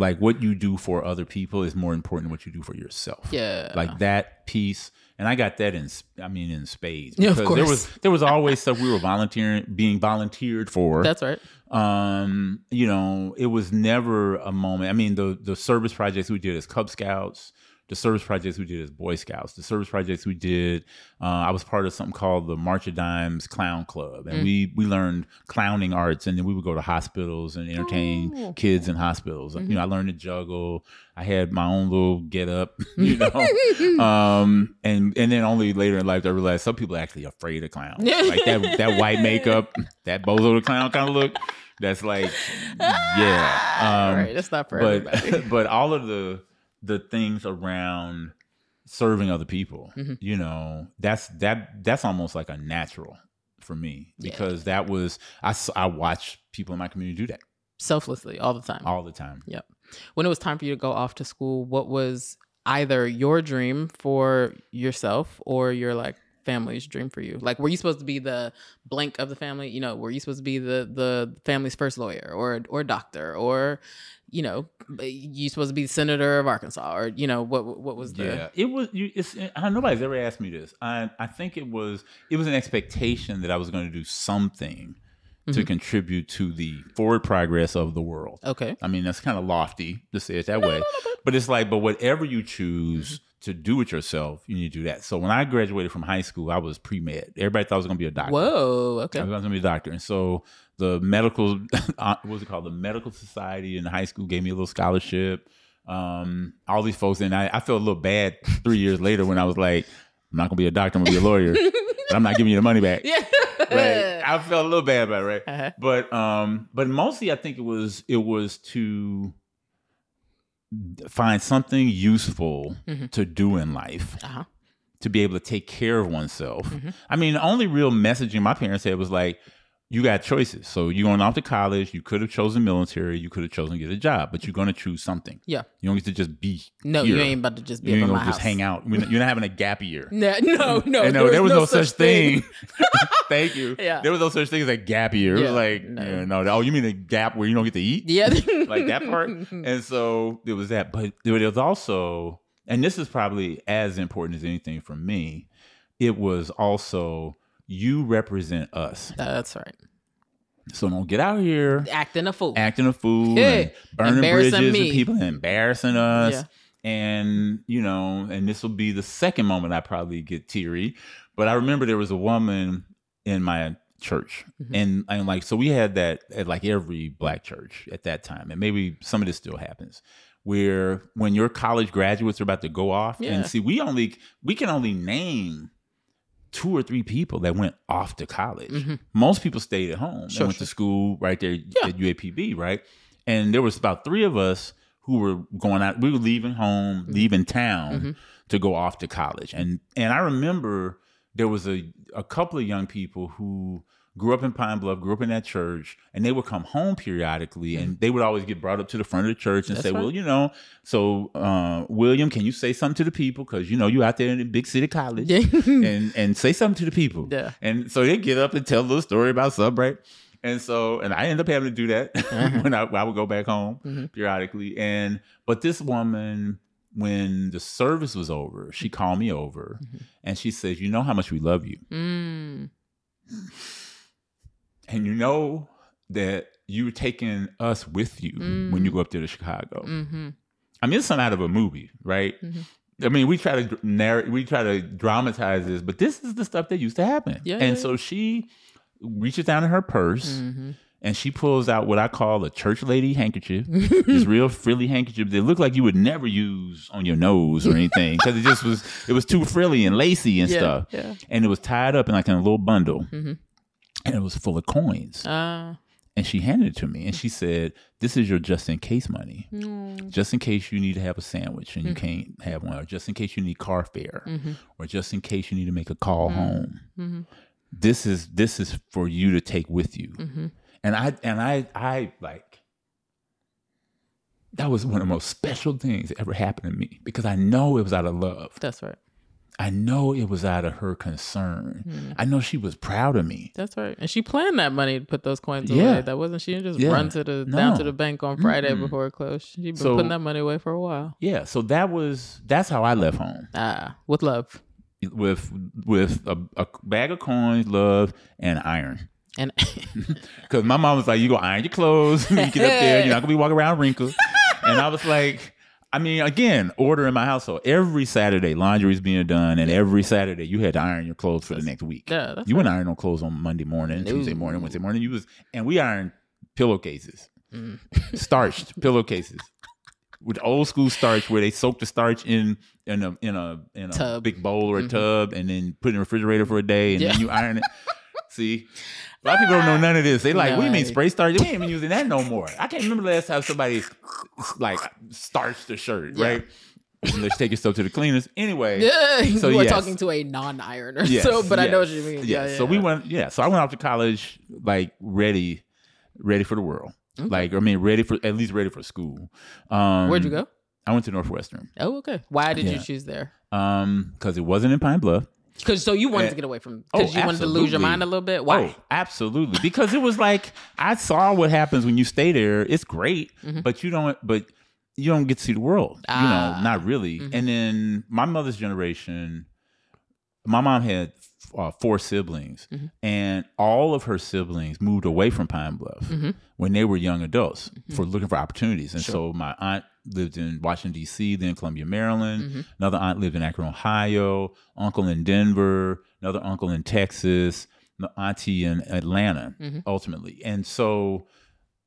like what you do for other people is more important than what you do for yourself. Yeah. like that piece. And I got that in, I mean, in spades. Yeah, of because There was there was always stuff we were volunteering, being volunteered for. That's right. um, you know, it was never a moment. I mean, the the service projects we did as Cub Scouts, the service projects we did as Boy Scouts, the service projects we did. Uh, I was part of something called the March of Dimes Clown Club, and we we learned clowning arts, and then we would go to hospitals and entertain Oh. kids in hospitals. You know, I learned to juggle. I had my own little get up, *laughs* you *laughs* know, um, and and then only later in life I realized some people are actually afraid of clowns, like that that white makeup, *laughs* that bozo the clown kind of look. That's like, yeah. Um, right. It's not for everybody. but but all of the the things around serving other people, Mm-hmm. you know, that's that that's almost like a natural for me Yeah. because that was I I watch people in my community do that Selflessly all the time. all the time. Yep. When it was time for you to go off to school, what was either your dream for yourself or your like family's dream for you? Like, were you supposed to be the blank of the family? You know, were you supposed to be the the family's first lawyer or or doctor or you know, you supposed to be the senator of Arkansas or you know what what was the Yeah, it was. You, it's. Nobody's ever asked me this. I. I think it was. It was an expectation that I was going to do something Mm-hmm. to contribute to the forward progress of the world. okay? I mean, that's kind of lofty to say it that way, but it's like, but whatever you choose Mm-hmm. to do with yourself, you need to do that. So when I graduated from high school, I was pre med. Everybody thought I was going to be a doctor. Whoa, Okay. I was going to be a doctor, and so the medical, *laughs* uh, what was it called? The medical society in high school gave me a little scholarship. Um, all these folks, and I, I felt a little bad three years later when I was like, I'm not to be a doctor. I'm to be a lawyer, and I'm not giving you the money back. *laughs* Yeah. Right. I felt a little bad about it, right? Uh-huh. But um, but mostly I think it was it was to find something useful Mhm. to do in life Uh-huh. to be able to take care of oneself. Mhm. I mean, the only real messaging my parents had was like, you got choices. So you're going off to college. You could have chosen military. You could have chosen to get a job, but you're going to choose something. Yeah. You don't get to just be. No, here. you ain't about to just be You ain't in gonna just house. hang out. You're not you're not having a gap year. No, *laughs* no, no. And no, there was no, such thing. *laughs* Thank you. Yeah. There was no such thing as a gap year. Yeah, like, no. yeah, no. Oh, you mean a gap where you don't get to eat? Yeah. *laughs* like that part. And so there was that. But there was also, and this is probably as important as anything for me, it was also you represent us. That's right. So don't get out here Acting a fool. acting a fool Yeah. and burning bridges me. and people embarrassing us. Yeah. And, you know, and this will be the second moment I probably get teary. But I remember there was a woman in my church. Mm-hmm. And and like so we had that at like every black church at that time. And maybe some of this still happens. Where when your college graduates are about to go off Yeah. and see we only we can only name two or three people that went off to college. Most people stayed at home Mm-hmm. Sure, and went sure. to school right there at UAPB, right? And there was about three of us who were going out. We were leaving home, Mm-hmm. leaving town to go off to college. And and I remember there was a a couple of young people who grew up in Pine Bluff, grew up in that church, and they would come home periodically, and they would always get brought up to the front of the church and Mm-hmm. That's say, right. "Well, you know, so uh, William, can you say something to the people? Because you know you out there in the big city college, *laughs* and and say something to the people." Yeah. And so they get up and tell a little story about sub, right? And so, and I end up having to do that *laughs* Uh-huh. when I, I would go back home Mm-hmm. periodically. And but this woman, when the service was over, she called me over and she says, "You know how much we love you, Mm. And you know that you're taking us with you when you go up there to Chicago." Mm-hmm. I mean, it's something out of a movie, right? I mean, we try to narrate, we try to dramatize this, but this is the stuff that used to happen. Yeah, and yeah, Mm-hmm. so she reaches down in her purse and she pulls out what I call a church lady handkerchief, *laughs* this real frilly handkerchief that looked like you would never use on your nose or anything because it just was, it was too frilly and lacy and Yeah, stuff. yeah. And it was tied up in like in a little bundle, and it was full of coins. Uh, And she handed it to me and she said, This is your just in case money. Mm. Just in case you need to have a sandwich and you mm-hmm. can't have one, or just in case you need car fare, mm-hmm. or just in case you need to make a call mm-hmm. home. This is this is for you to take with you. And I and I I like that was one of the most special things that ever happened to me because I know it was out of love. that's right. I know it was out of her concern. I know she was proud of me. That's right. And she planned that money to put those coins Yeah. away. That wasn't she didn't just Yeah. run to the down to the bank on Friday Mm-mm. before it closed. She'd been So- putting that money away for a while. Yeah, so that was that's how I left home Ah, with love. with with a, a bag of coins, love, and iron. And *laughs* Because my mom was like, "You go iron your clothes. you get up there, you're not gonna be walking around wrinkled." *laughs* and I was like, I mean, again, order in my household every Saturday, laundry's being done, and every Saturday you had to iron your clothes for the next week. yeah, You wouldn't iron no clothes on Monday morning, Tuesday morning, Wednesday morning. You was and we ironed pillowcases, Mm. *laughs* starched pillowcases with old school starch where they soak the starch in in a in a in a Tub. big bowl or a Mhm. tub and then put it in the refrigerator for a day and Yeah. then you iron it. See. *laughs* A lot of people don't know none of this. They like, No, you mean spray starch? We ain't even using that no more. I can't remember the last time somebody like starched a shirt, Yeah. right? Let's take your stuff to the cleaners. Anyway, *laughs* yeah, So, you were yes. talking to a non-ironer. Yes, so, but I know what you mean. Yeah. Yeah, yeah. So we went. Yeah. So I went off to college like ready, ready for the world. Okay. Like I mean, ready for at least ready for school. Um, Where'd you go? I went to Northwestern. Oh, okay. Why did you choose there? Um, because it wasn't in Pine Bluff. Because so you wanted Uh, to get away from oh, because you wanted to lose your mind a little bit. Why? Oh, absolutely. Because it was like I saw what happens when you stay there. It's great, Mhm. but you don't. But you don't get to see the world. Ah. You know, not really. Mhm. And then my mother's generation, my mom had uh, four siblings, Mhm. and all of her siblings moved away from Pine Bluff Mhm. when they were young adults for looking for opportunities. And Sure. so my aunt lived in Washington D.C., then Columbia, Maryland. Mhm. Another aunt lived in Akron, Ohio. Uncle in Denver. Another uncle in Texas. The auntie in Atlanta, Mhm. ultimately. And so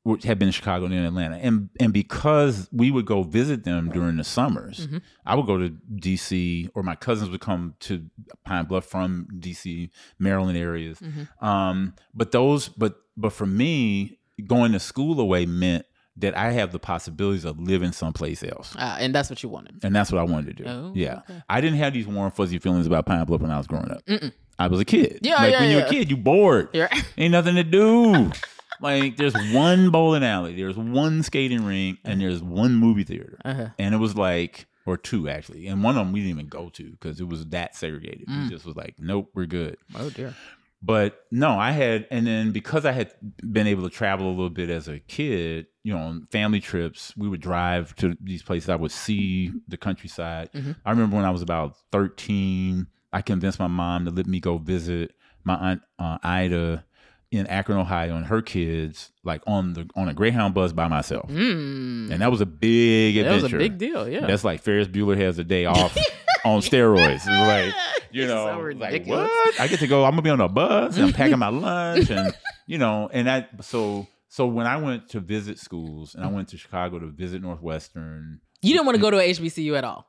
which had been in Chicago and then Atlanta. And and because we would go visit them during the summers, Mhm. I would go to DC or my cousins would come to Pine Bluff from DC, Maryland areas. Mhm. Um, but those but but for me, going to school away meant that I have the possibilities of living someplace else. Ah, and that's what you wanted. And that's what I wanted to do. Oh, yeah. okay. I didn't have these warm, fuzzy feelings about Pine Bluff when I was growing up. Mm-mm. I was a kid. Yeah, like yeah, when you're a kid, you bored. You're *laughs* Ain't nothing to do. *laughs* like there's one bowling alley, there's one skating rink, and there's one movie theater. uh-huh. And it was like, or two actually. And one of them we didn't even go to because it was that segregated. Mm. We just was like, nope, we're good. Oh dear. But no, I had, and then because I had been able to travel a little bit as a kid, you know, on family trips, we would drive to these places. I would see the countryside. Mhm. I remember when I was about 13, I convinced my mom to let me go visit my aunt uh, Ida in Akron, Ohio, and her kids, like on the on a Greyhound bus by myself. Mm. And that was a big adventure. that was a big deal. Yeah. That's like Ferris Bueller has a day off *laughs* on steroids. *laughs* Like, you know, so like what? I get to go. I'm gonna be on a bus. And I'm packing my *laughs* lunch, and you know, and that. So, so when I went to visit schools, and I went to Chicago to visit Northwestern. You didn't want to go to a HBCU at all.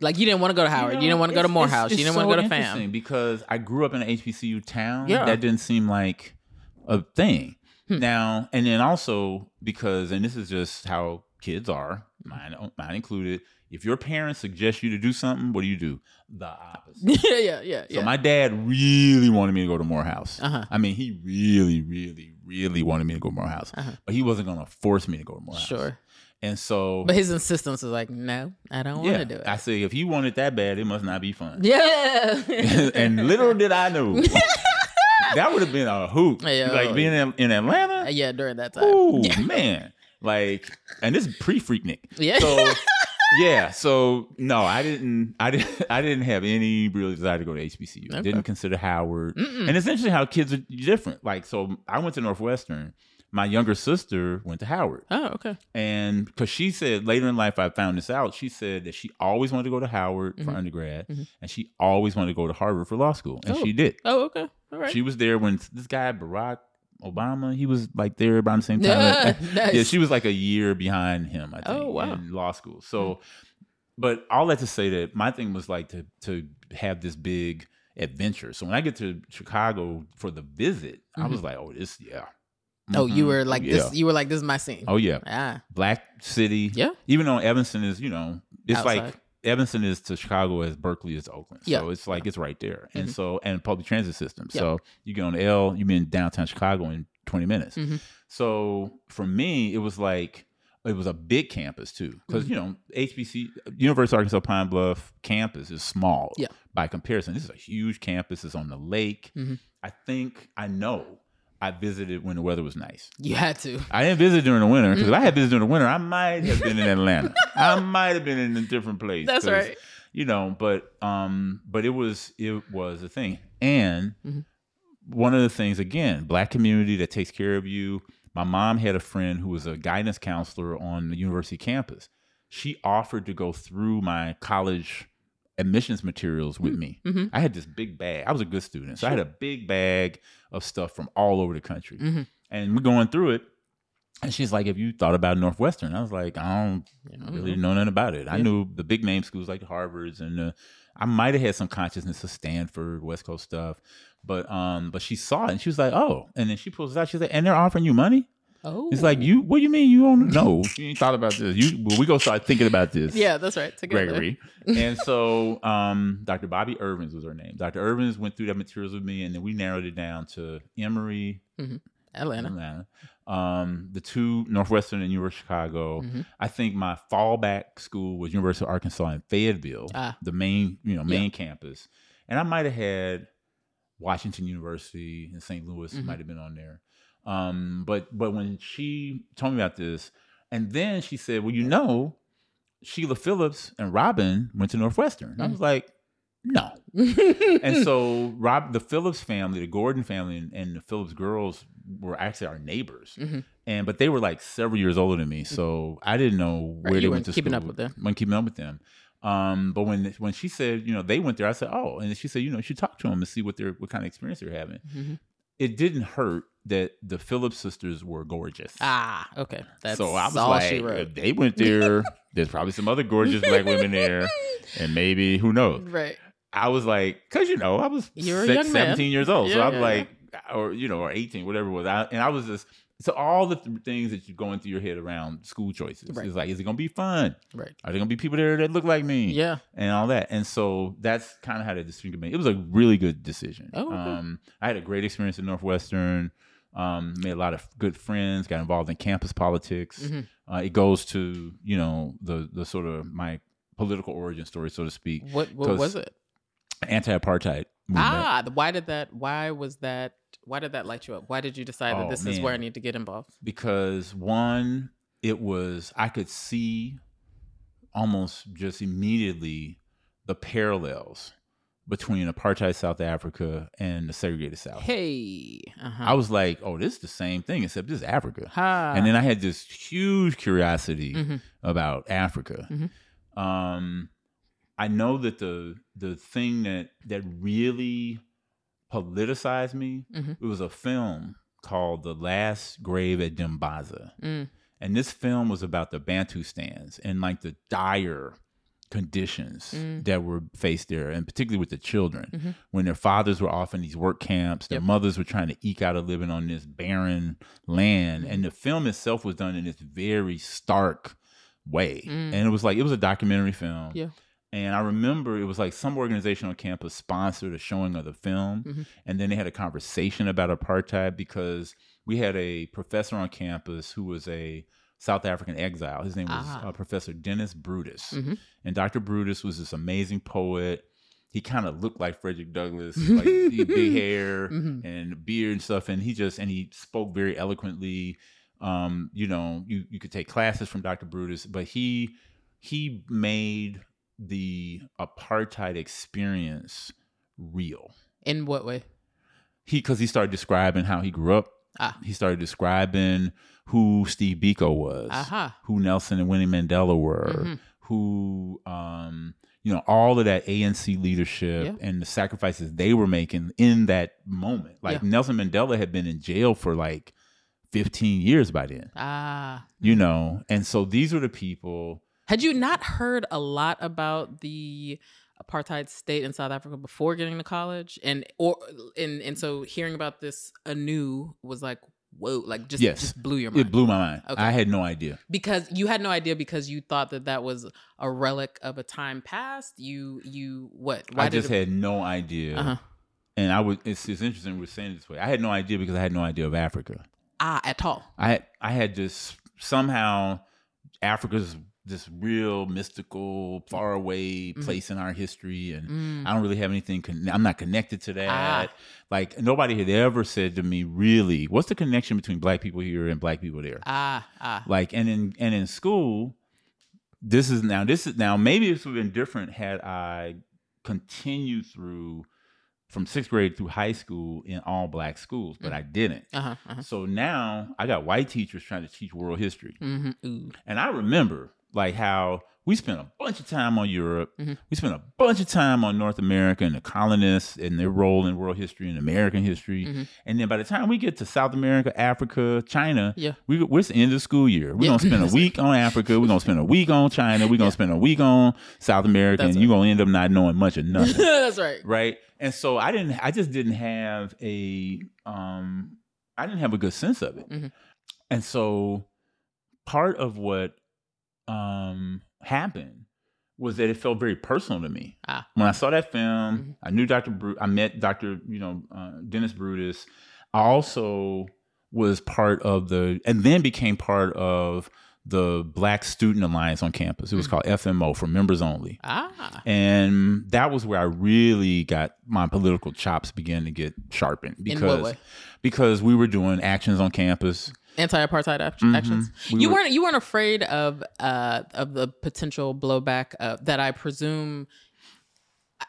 Like you didn't want to go to Howard. You, didn't want to go to Morehouse. it's- you didn't want to go to FAM. because I grew up in an HBCU town. Yeah. that didn't seem like a thing. Hmm. Now, and then also because, and this is just how kids are, mine, mine included. If your parents suggest you to do something, what do you do? The *laughs* opposite. yeah, yeah, yeah. So yeah. my dad really wanted me to go to Morehouse. Uh-huh. I mean, he really, really, really wanted me to go to Morehouse, Uh-huh. but he wasn't going to force me to go to Morehouse. Sure. And so, But his insistence was like, no, I don't want yeah, to do it. I say if he wanted that bad, it must not be fun. yeah. *laughs* and little did I know *laughs* that would have been a hoot. Yeah. Like being in, in Atlanta. yeah, during that time. Oh man, like, and this is pre Freaknik. Yeah. So yeah, so no, I didn't, I didn't, *laughs* I didn't have any real desire to go to HBCU. Okay. Didn't consider Howard, Mm-mm. and it's interesting how kids are different. Like, so I went to Northwestern. My younger sister went to Howard, oh, okay. and because she said later in life, I found this out. She said that she always wanted to go to Howard for Mhm. undergrad, Mhm. and she always wanted to go to Harvard for law school, and Oh. she did. Oh, okay. All right. She was there when this guy Barack Obama, he was like there around the same time. *laughs* Nice. Yeah, she was like a year behind him, I think, Oh, wow. in law school. So, but all that to say that my thing was like to to have this big adventure. So when I get to Chicago for the visit, I was like, oh, this, yeah. oh, you Mhm. were like yeah. this. You were like, this is my scene. Oh yeah, Ah, black city. Yeah. Even though Evanston is, you know, it's Outside. like Evanston is to Chicago as Berkeley is to Oakland. So it's like it's right there. And Mhm. so and public transit system. Yeah. So you get on the L, you be in downtown Chicago in 20 minutes. Mhm. So for me, it was like it was a big campus too, because Mhm. you know HBC University of Arkansas Pine Bluff campus is small. Yeah. by comparison. This is a huge campus. It's on the lake. Mhm. I think I know. I visited when the weather was nice. You had to. I didn't visit during the winter because if I had visited during the winter, I might have been in Atlanta. *laughs* I might have been in a different place. That's right. You know, but um, but it was it was a thing, and Mhm. one of the things again, black community that takes care of you. My mom had a friend who was a guidance counselor on the university campus. She offered to go through my college admissions materials with me. Mhm. I had this big bag. I was a good student, so I had a big bag of stuff from all over the country, Mhm. and we're going through it. And she's like, "Have you thought about Northwestern?" I was like, "I don't know, really know nothing about it. I knew the big name schools like Harvard's, and uh, I might have had some consciousness of Stanford, West Coast stuff, but um, but she saw it and she was like, "Oh," and then she pulls it out. She's like, "And they're offering you money?" Oh, It's like, "You? What do you mean you don't know? *laughs* you ain't thought about this? You? Well, we gonna start thinking about this." *laughs* Yeah, that's right. Together. Gregory. *laughs* and so um, Dr. Bobby Irvins was her name. Dr. Irvins went through that materials with me, and then we narrowed it down to Emory, Atlanta. Atlanta, um, the two Northwestern and University of Chicago. Mhm. I think my fallback school was University of Arkansas in Fayetteville, Ah. the main you know Yeah. main campus, and I might have had Washington University in St. Louis Mhm. might have been on there. Um, but but when she told me about this, and then she said, "Well, you know, Sheila Phillips and Robin went to Northwestern." I Mm. was like, "No." and so Rob, the Phillips family, the Gordon family, and, and the Phillips girls were actually our neighbors, Mhm. and but they were like several years older than me, so I didn't know where you they went to keeping school. up with them. Wasn't keeping up with them. Um, but when when she said, you know, they went there, I said, oh, and she said, you know, you should talk to them and see what they're what kind of experience they're having. Mhm. It didn't hurt that the Phillips sisters were gorgeous. Ah, okay. That's so I was all like, she if wrote. they went there, there's probably some other gorgeous black women there, *laughs* and maybe who knows. Right. I was like, because you know, I was six, young man. 17 years old. so I'm yeah, like, or, you know, or 18, whatever it was. I, and I was just, so all the th- things that you go into your head around school choices. Right. It's like, is it going to be fun? Right. Are there going to be people there that look like me? Yeah. And all that. And so that's kind of how the decision made. It was a really good decision. Oh, okay. um, I had a great experience at Northwestern. Um, made a lot of good friends. Got involved in campus politics. Mhm. Uh, it goes to you know the the sort of my political origin story, so to speak. What what was it? Anti-apartheid movement. Ah, why did that? Why was that? Why did that light you up? Why did you decide that Oh, this is where I need to get involved? because one, it was I could see almost just immediately the parallels between apartheid South Africa and the segregated South. Hey, uh-huh. I was like, oh, this is the same thing except this is Africa. ha. And then I had this huge curiosity Mhm. about Africa. Mhm. Um, I know that the the thing that that really politicized me Mhm. it was a film called The Last Grave at Dimbaza. Mm. And this film was about the Bantustans and like the dire conditions Mm. that were faced there, and particularly with the children, Mhm. when their fathers were off in these work camps, their Yep. mothers were trying to eke out a living on this barren land. Mm. And the film itself was done in this very stark way. Mm. And it was like, it was a documentary film. Yeah. And I remember it was like some organization on campus sponsored a showing of the film. Mhm. And then they had a conversation about apartheid because we had a professor on campus who was a South African exile. His name was Ah. uh, Professor Dennis Brutus. Mhm. And Dr. Brutus was this amazing poet. He kind of looked like Frederick Douglass, *laughs* like big hair Mhm. and beard and stuff. And he just and he spoke very eloquently. Um, you know, you you could take classes from Dr. Brutus, but he he made the apartheid experience real. In what way? He because he started describing how he grew up. Ah. He started describing who Steve Biko was, Aha. who Nelson and Winnie Mandela were, Mhm. who um, you know all of that ANC leadership Yeah. and the sacrifices they were making in that moment. Like Yeah. Nelson Mandela had been in jail for like 15 years by then, Ah. you know, and so these were the people. Had you not heard a lot about the apartheid state in South Africa before getting to college? And or and and so hearing about this anew was like, whoa, like just Yes. just blew your mind. It blew my mind. Okay. I had no idea. because you had no idea because you thought that that was a relic of a time past. You you what? I just it, had no idea. uh-huh. And I would. It's, it's interesting we're saying it this way. I had no idea because I had no idea of Africa. ah at all. I I had just somehow Africa's this real mystical, far away Mm-hmm. place in our history, and Mm. I don't really have anything. Con- I'm not connected to that. Ah. Like nobody had ever said to me, really, what's the connection between black people here and black people there? Ah, ah. Like, and in and in school, this is now this is now maybe this would have been different had I continued through from sixth grade through high school in all black schools, but I didn't. Uh huh. Uh-huh. So now I got white teachers trying to teach world history. Mm-hmm. And I remember like how we spent a bunch of time on Europe. Mhm. We spent a bunch of time on North America and the colonists and their role in world history and American history. Mhm. And then by the time we get to South America, Africa, China, Yeah. we, we're at the end of the school year. We're Yeah. going to spend a *laughs* week on Africa. We're going to spend a week on China. We're going to spend a week on South America. That's and you're going to end up not knowing much of nothing *laughs* That's right. right and so i didn't i just didn't have a um i didn't have a good sense of it Mhm. and so part of what um happened was that it felt very personal to me Ah. when i saw that film Mhm. i knew dr Bru- i met dr you know uh, dennis brutus i also was part of the and then became part of the black student alliance on campus it was Mhm. called fmo for members only Ah. and that was where I really got my political chops began to get sharpened In what way? because because we were doing actions on campus. Anti-apartheid act- Mhm. actions. We you were- weren't you weren't afraid of uh of the potential blowback uh, that I presume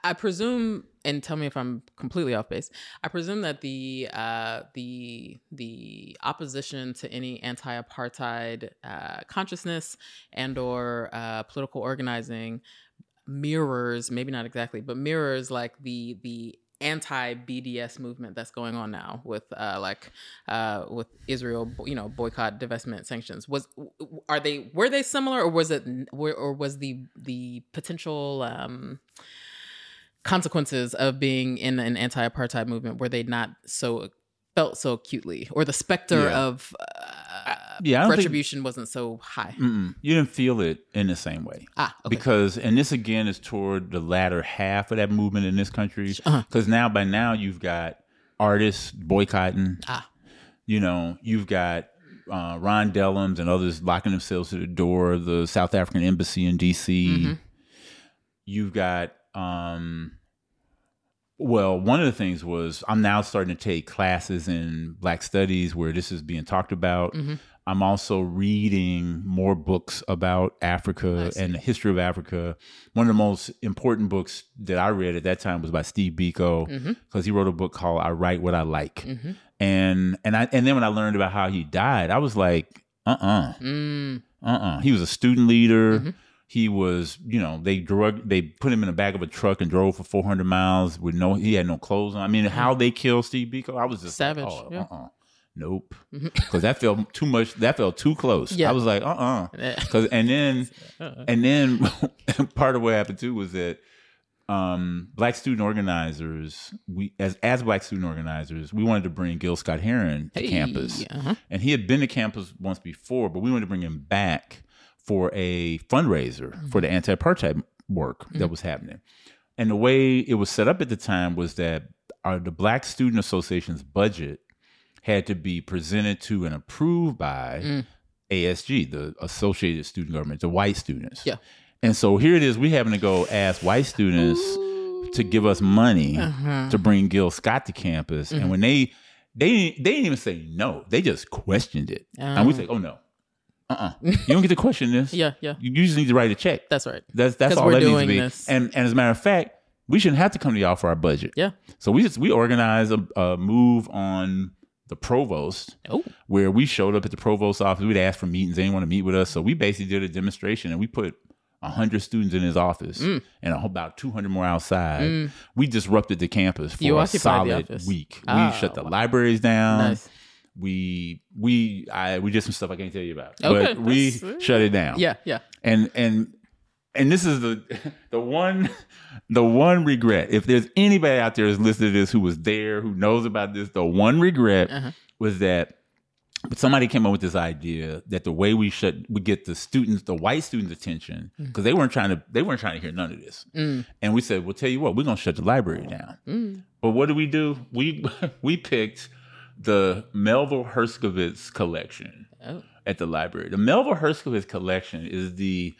I presume and tell me if I'm completely off base. I presume that the uh the the opposition to any anti-apartheid uh consciousness and or uh political organizing mirrors maybe not exactly but mirrors like the the anti BDS movement that's going on now with uh like uh with Israel you know boycott divestment sanctions was are they were they similar or was it or was the the potential um consequences of being in an anti-apartheid movement were they not so felt so acutely or the specter Yeah. of uh, yeah, don't think- retribution wasn't so high you didn't feel it in the same way ah okay because, and this again is toward the latter half of that movement in this country. Uh-huh. Because now, by now, you've got artists boycotting. ah You know, you've got uh, Ron Dellums and others locking themselves to the door of the South African embassy in D.C. Mhm. You've got, um, well, one of the things was I'm now starting to take classes in Black Studies where this is being talked about. Mhm. I'm also reading more books about Africa and the history of Africa. One of the most important books that I read at that time was by Steve Biko because he wrote a book called "I Write What I Like." mm-hmm. and and I and then when I learned about how he died, I was like, uh uh-uh, mm, uh He was a student leader. Mhm. He was, you know, they drug, they put him in the back of a truck and drove for 400 miles with no, he had no clothes on. I mean, how they killed Steve Biko, I was just Savage, Like, oh, yeah. uh-uh. Nope, *laughs* because that felt too much. That felt too close. Yeah. I was like, *laughs* uh, uh Because and then Uh-uh. *laughs* and then part of what happened too was that um, black student organizers, we as as black student organizers, we wanted to bring Gil Scott Heron to Hey, campus, uh-huh. and he had been to campus once before, but we wanted to bring him back for a fundraiser Mm-hmm. for the anti-apartheid work that was happening. And the way it was set up at the time was that our, the Black Student Association's budget had to be presented to and approved by Mm. ASG, the Associated Student Government, the white students. Yeah. And so here it is, we having to go ask white students to give us money Uh-huh. to bring Gil Scott to campus. Mm-hmm. And when they they they didn't even say no, they just questioned it. and we Oh. say, oh no, uh uh you don't get to question this. *laughs* Yeah, yeah. You just need to write a check. That's right. That's that's all we're that needs to be. this. And and as a matter of fact, we shouldn't have to come to y'all for our budget. Yeah. So we just we organized a, a move on the provost Oh. where we showed up at the provost office. We'd ask for meetings. They didn't want to meet with us. So we basically did a demonstration and we put 100 students in his office Mm. and about 200 more outside. We disrupted the campus for You a solid week. Ah, we shut the wow. libraries down. Nice. We we I we did some stuff I can't tell you about. Okay, but we shut it down Yeah, yeah. and and and this is the *laughs* the one the one regret if there's anybody out there who's listening to this who was there who knows about this the one regret Uh-huh. was that but somebody came up with this idea that the way we should we get the students the white students attention because they weren't trying to they weren't trying to hear none of this Mm. and we said well tell you what we're gonna shut the library down Mm. but what did we do we *laughs* we picked the melville herskovits collection Oh. at the library. The Melville Herskovits collection is the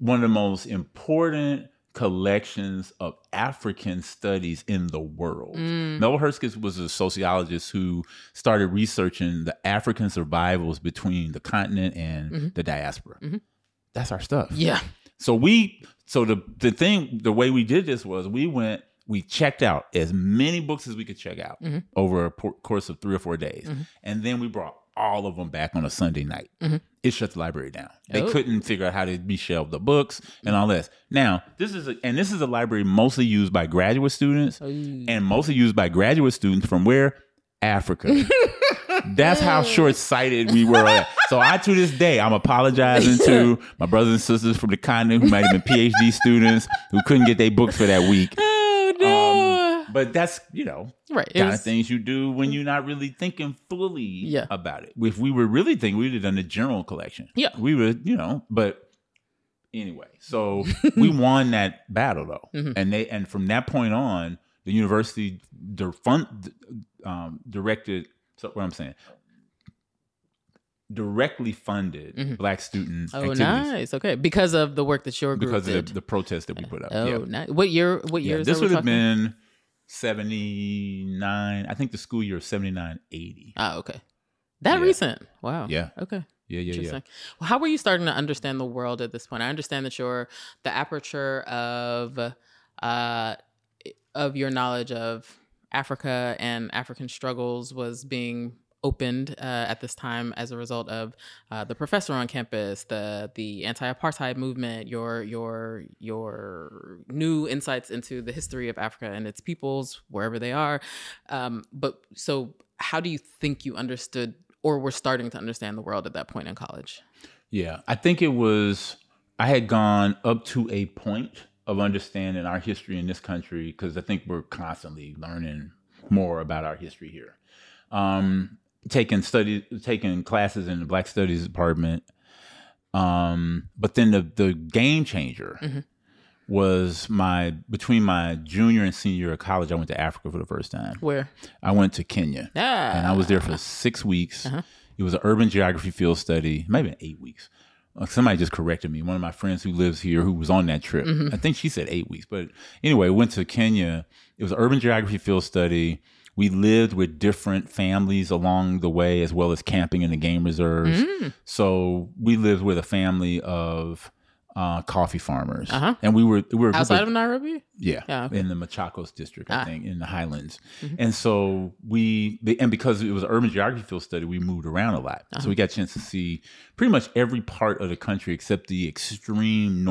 one of the most important collections of African studies in the world. Mm. Melville Herskovits was a sociologist who started researching the African survivals between the continent and Mhm. the diaspora. Mhm. That's our stuff. Yeah. So we so the the thing the way we did this was we went we checked out as many books as we could check out Mhm. over a por- course of three or four days, Mhm. and then we brought all of them back on a Sunday night. It shut the library down. They Oh. couldn't figure out how to be shelved the books and all this. Now this is a, and this is a library mostly used by graduate students oh, and mostly used by graduate students from where Africa. *laughs* That's how short sighted we were. So I, to this day, I'm apologizing to *laughs* my brothers and sisters from the continent who might have been PhD students who couldn't get their books for that week. But that's you know right. Kind of things you do when you're not really thinking fully Yeah. about it. If we were really thinking, we'd have done the general collection. Yeah. we would, you know. But anyway, so *laughs* we won that battle though, Mhm. and they and from that point on, the university dir- fund, um, directed. So what I'm saying. Directly funded Mhm. black student Oh, activities nice. Okay, because of the work that your group because did. of the, the protest that we put up. oh, yeah. nice. What year? What Yeah, this would have been 79 i think the school year of 79 80 Ah, okay. That Yeah. recent. Wow. yeah Okay. yeah yeah yeah Well, how were you starting to understand the world at this point? I understand that your the aperture of uh of your knowledge of Africa and African struggles was being opened uh, at this time as a result of uh, the professor on campus, the the anti-apartheid movement, your your your new insights into the history of Africa and its peoples wherever they are. Um, but so, how do you think you understood or were starting to understand the world at that point in college? yeah i think it was i had gone up to a point of understanding our history in this country because i think we're constantly learning more about our history here um taking study taking classes in the black studies department um but then the the game changer Mhm. was my between my junior and senior year of college i went to africa for the first time Where? i went to kenya Ah, and I was there for six weeks. Uh-huh. It was an urban geography field study, maybe eight weeks. Uh, Somebody just corrected me. One of my friends who lives here, who was on that trip, Mm-hmm. I think she said eight weeks. But anyway, went to Kenya. It was an urban geography field study. We lived with different families along the way, as well as camping in the game reserves. Mm. So we lived with a family of uh, coffee farmers, Uh-huh. and we were we were outside of- of Nairobi. yeah, Yeah, okay. in the Machakos district, I Ah. think, in the Highlands. Mhm. And so we, and because it was an urban geography field study, we moved around a lot. Uh-huh. So we got a chance to see pretty much every part of the country except the extreme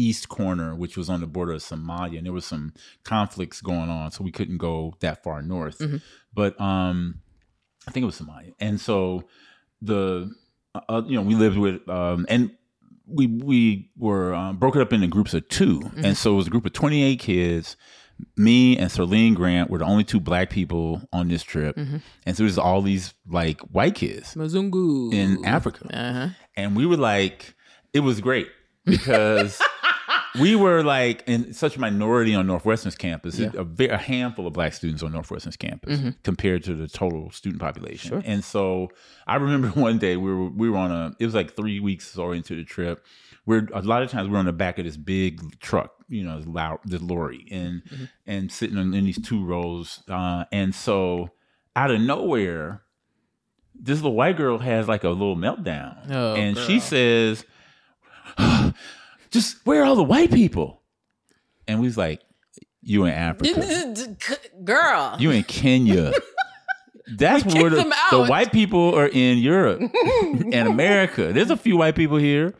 northeast corner, which was on the border of Somalia, and there was some conflicts going on, so we couldn't go that far north. Mhm. But um, I think it was Somalia, and so the, uh, you know, we lived with, um, and we we were um, broken up into groups of 2 Mm-hmm. and so it was a group of twenty eight kids. Me and Serlene Grant were the only two black people on this trip, Mhm. and so there's all these like white kids, Mzungu In Africa. Uh-huh. and we were like, it was great because *laughs* we were like in such a minority on Northwestern's campus, Yeah. a, a handful of black students on Northwestern's campus Mhm. compared to the total student population. Sure. And so I remember *laughs* one day we were we were on a it was like three weeks or into the trip. We're a lot of times we're on the back of this big truck, you know, this lorry, and Mhm. and sitting in, in these two rows. Uh, and so out of nowhere, this little white girl has like a little meltdown, Oh, and she says, "Just where are all the white people?" And we was like, "You in *laughs* Africa? Girl. You in Kenya?" *laughs* That's where the, the white people are in Europe *laughs* and America. There's a few white people here,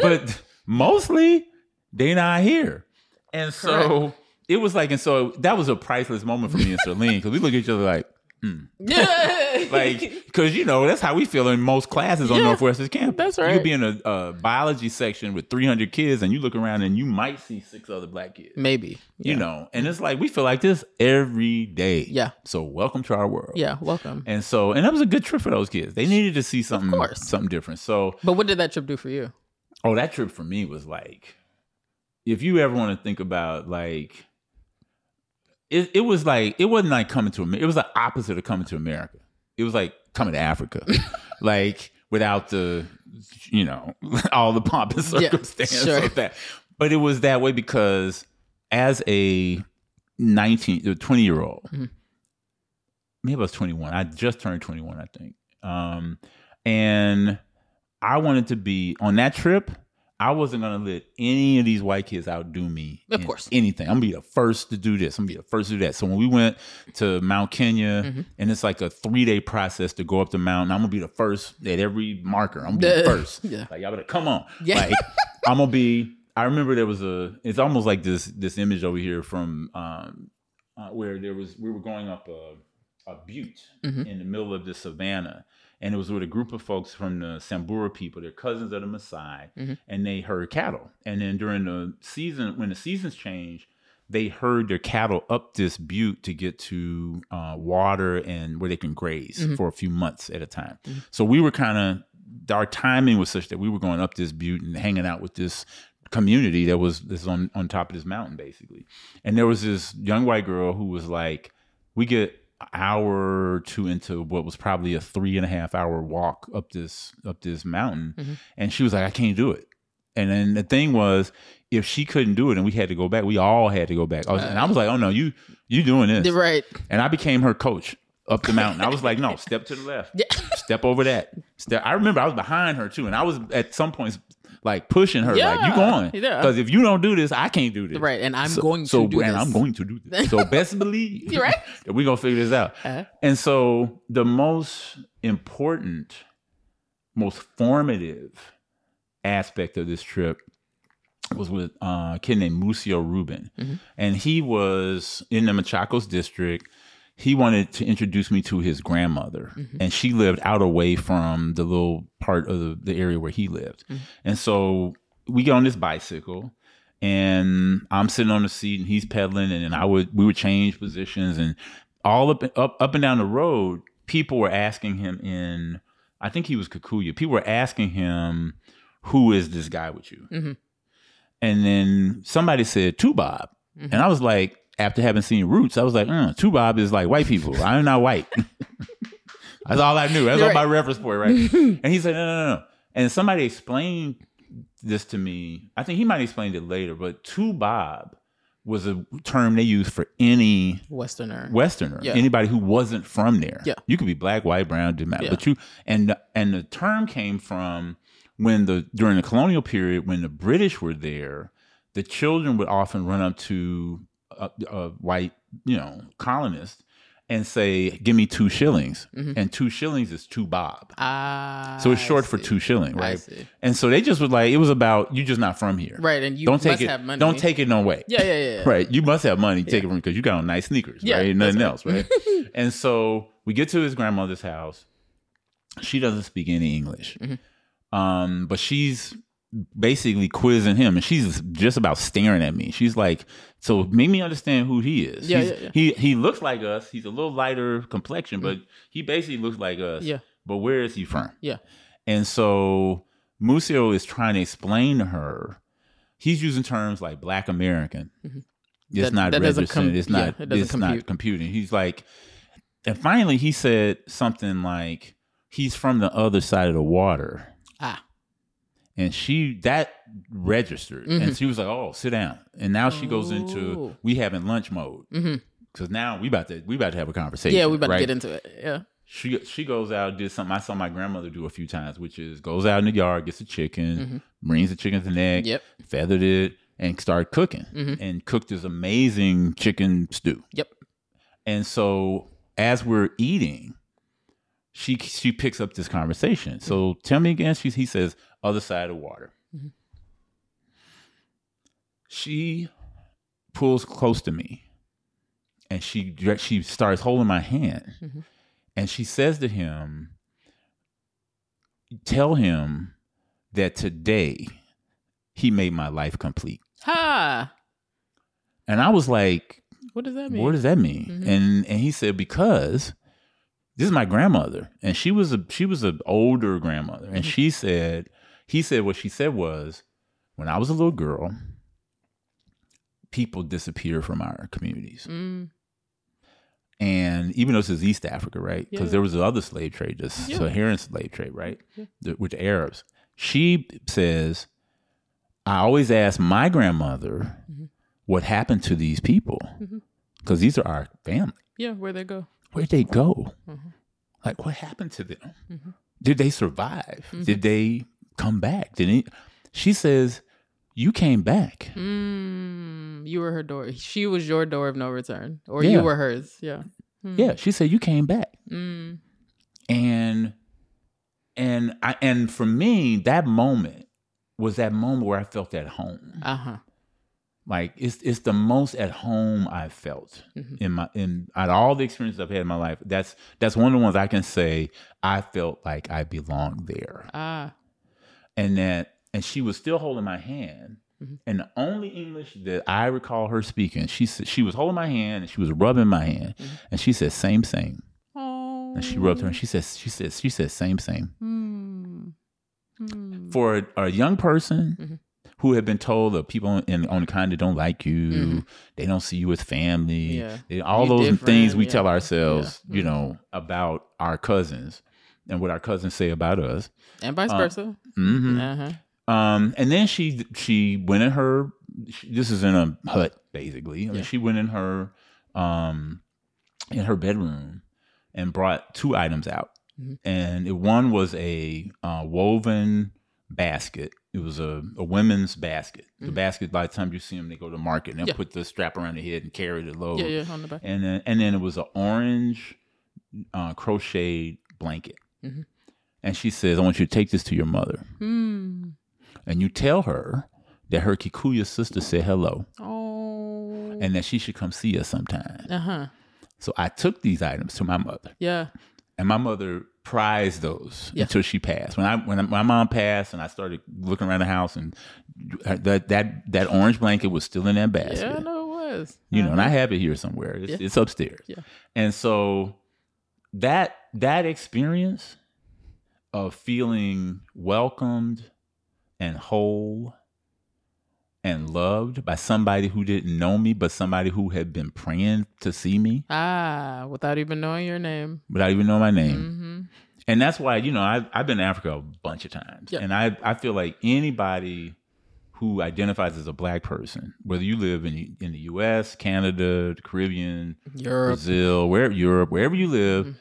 but mostly they're not here. And so it was like, and so that was a priceless moment for me and Celine because we look at each other like, Hmm. *laughs* like, because you know that's how we feel in most classes on Yeah, Northwestern campus. that's You right. could be in a, a biology section with 300 kids, and you look around and you might see six other black kids. maybe. You Yeah. know, and it's like we feel like this every day. Yeah. So welcome to our world. Yeah. Welcome. And so, and that was a good trip for those kids. They needed to see something, something different. So, But what did that trip do for you? oh, that trip for me was like, if you ever want to think about like, it, it was like it wasn't like coming to America. It was the opposite of coming to America. It was like coming to Africa, *laughs* like without the, you know, *laughs* all the pomp and Yeah, circumstance sure. of that. But it was that way because as a 19, uh, 20 year old, Mhm. maybe I was 21. I just turned 21, I think. Um, and I wanted to be on that trip. I wasn't gonna let any of these white kids outdo me. Of in course. anything. I'm gonna be the first to do this. I'm gonna be the first to do that. So when we went to Mount Kenya, Mhm. and it's like a three day process to go up the mountain, I'm gonna be the first at every marker. I'm gonna be the first. *laughs* yeah. Like y'all better come on. Yeah. Like *laughs* I'm gonna be. I remember there was a. It's almost like this this image over here from um, uh, where there was we were going up a a butte Mhm. in the middle of the savannah. And it was with a group of folks from the Samburu people. They're cousins of the Maasai, Mhm. and they herd cattle. And then during the season, when the seasons change, they herd their cattle up this butte to get to uh, water and where they can graze Mhm. for a few months at a time. Mhm. So we were kind of our timing was such that we were going up this butte and hanging out with this community that was this on on top of this mountain basically. And there was this young white girl who was like, we get hour or two into what was probably a three and a half hour walk up this up this mountain, Mhm. and she was like, I can't do it. And then the thing was, if she couldn't do it and we had to go back, we all had to go back. I was, and I was like, oh no, you you doing this? Right. And I became her coach up the mountain. I was like, no, step to the left, *laughs* Yeah. step over that. Step. I remember I was behind her too, and I was at some points like pushing her, like, you Yeah, going? yeah. Because if you don't do this, I can't do this. Right. And I'm So- going to so, do and this. I'm going to do this. So *laughs* best believe *laughs* right. that we're gonna figure this out. Uh-huh. And so the most important, most formative aspect of this trip was with uh, a kid named Musio Rubin. Mhm. And he was in the Machakos district. He wanted to introduce me to his grandmother, Mhm. and she lived out away from the little part of the, the area where he lived. Mhm. And so we get on this bicycle, and I'm sitting on the seat, and he's pedaling, and then I would we would change positions, and all up up up and down the road, people were asking him in, I think he was Kikuyu. People were asking him, "Who is this guy with you?" Mhm. And then somebody said Tubob, Mhm. and I was like, after having seen Roots, I was like, uh, Tubob is like white people. I'm not white. *laughs* That's all I knew. That's all Right. my reference point, right? *laughs* and he said, no, no, no, no. And somebody explained this to me. I think he might have explained it later, but Tubob was a term they used for any Westerner. Westerner, Yeah. anybody who wasn't from there. Yeah. you could be black, white, brown, didn't matter. Yeah. But you and and the term came from when the during the colonial period when the British were there, the children would often run up to a, a white, you know, colonist and say, "Give me two shillings," Mhm. and two shillings is two bob. Ah. So it's short for two shilling, right? And so they just was like, it was about you just not from here, Right. And you don't take it. have money. Don't take it no way. Yeah, yeah, yeah. yeah. *laughs* Right. You must have money take it from because you got on nice sneakers, Yeah, right? Nothing that's else, right? *laughs* and so we get to his grandmother's house. She doesn't speak any English. Mhm. Um, but she's basically quizzing him and she's just about staring at me. She's like, so make me understand who he is. Yeah, yeah, yeah. He he looks like us. He's a little lighter complexion, but he basically looks like us. Yeah. But where is he from? Yeah. And so Musio is trying to explain to her. He's using terms like Black American. Mhm. It's That- not that doesn't com- it's yeah, not. it it's compute. not computing. He's like, and finally he said something like, "He's from the other side of the water." Ah. And she that registered, and Mhm. she was like, "Oh, sit down." And now she goes into Oh. we having lunch mode because now we about to we about to have a conversation. Yeah, we about right? to get into it. Yeah. she she goes out did something I saw my grandmother do a few times, which is goes out in the yard, gets a chicken, Mhm. brings the chicken to the neck, Yep. feathered it, and start cooking, Mhm. and cooked this amazing chicken stew. Yep. And so as we're eating, she she picks up this conversation. So tell me again. She he says other side of water. Mhm. She pulls close to me, and she she starts holding my hand, Mhm. and she says to him, "Tell him that today he made my life complete." Ha. And I was like, What does that mean? what does that mean? Mhm. And and he said because this is my grandmother, and she was a she was an older grandmother, and Mhm. she said he said what she said was when I was a little girl, people disappear from our communities, Mm, and even though this is East Africa, right? Because Yeah. there was the other slave trade, the Yeah. Saharan slave trade, right? Yeah. The- with the Arabs. She says, I always ask my grandmother Mhm. what happened to these people because these are our family. Yeah, where'd they go? Where'd they go? Mhm. Like, what happened to them? Mhm. Did they survive? Mhm. Did they come back? Did it? She says, You came back. Mm, you were her door. She was your door of no return, or Yeah. you were hers. Yeah. Mm. Yeah, she said, You came back. Mm. and and I and for me that moment was that moment where I felt at home. Uh huh. Like it's it's the most at home I felt Mhm. in my in out of all the experiences I've had in my life. That's that's one of the ones I can say I felt like I belonged there. Ah. And that and she was still holding my hand. Mhm. And the only English that I recall her speaking, she said she was holding my hand and she was rubbing my hand, Mhm. and she said same same. Oh. And she rubbed her and she says she says she says same same. Hmm. Hmm. for a, a young person Mhm. who had been told that people in, on the kind continent don't like you, Mhm. they don't see you as family, Yeah. they- all You those things we yeah. tell ourselves, Yeah. you Mhm. know, about our cousins and what our cousins say about us. and vice uh, versa. hmm Uh huh. Um, and then she she went in her. She, this is in a hut, basically. I mean, Yeah. she went in her um in her bedroom and brought two items out, Mhm. and it, one was a uh, woven basket. It was a, a women's basket. The Mhm. basket, by the time you see them, they go to market and they'll Yeah. put the strap around the head and carry the load. Yeah, yeah, on the back. And then and then it was an orange uh, crocheted blanket. Mhm. And she says, "I want you to take this to your mother." Hmm. and you tell her that her Kikuyu sister said hello Oh. and that she should come see us sometime. uh huh. So I took these items to my mother, Yeah. and my mother prized those Yeah. until she passed. When I when my mom passed, and I started looking around the house, and that that that orange blanket was still in that basket. Yeah, I know it was. You know, and I Uh-huh. have it here somewhere. It's, Yeah. it's upstairs. Yeah. And so that that experience of feeling welcomed and whole and loved by somebody who didn't know me, but somebody who had been praying to see me Ah, without even knowing your name. without even knowing my name. Mm-hmm. And that's why, you know, I've, I've been to Africa a bunch of times. Yeah. And I, I feel like anybody who identifies as a black person, whether you live in, in the US, Canada, the Caribbean, Europe. Brazil, where Europe, wherever you live, Mhm.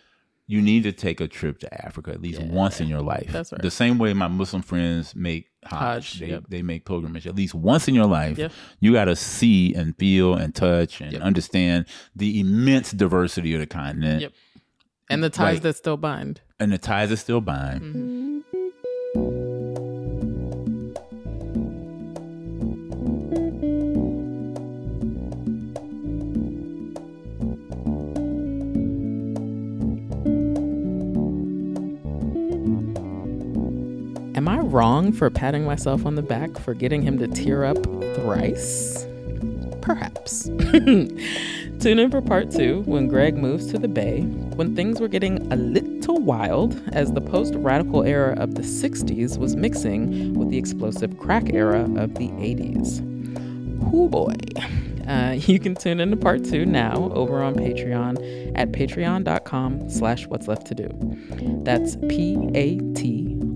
You need to take a trip to Africa at least Yeah. once in your life. That's right. The same way my Muslim friends make Hajj. Hajj, they, yep. they make pilgrimage at least once in your life. Yep. You got to see and feel and touch and Yep. understand the immense diversity of the continent Yep. And the ties Right. that still bind. and the ties that still bind. Mhm. Wrong for patting myself on the back for getting him to tear up thrice? Perhaps. *laughs* Tune in for part two when Greg moves to the Bay, when things were getting a little wild as the post radical era of the 60s was mixing with the explosive crack era of the 80s. Whoo boy. Uh, *laughs* you can tune into part two now over on Patreon at patreon.com slash what's left to do. That's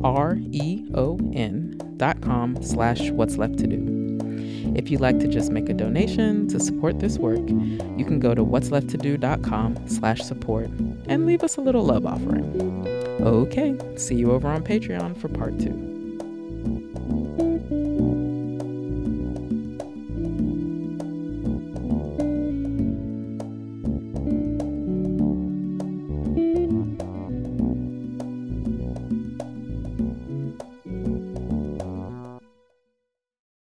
P-A-T-R-E-O-N dot com slash what's left to do. If you'd like to just make a donation to support this work, you can go to what's left to do.com slash support and leave us a little love offering. Okay, see you over on Patreon for part two.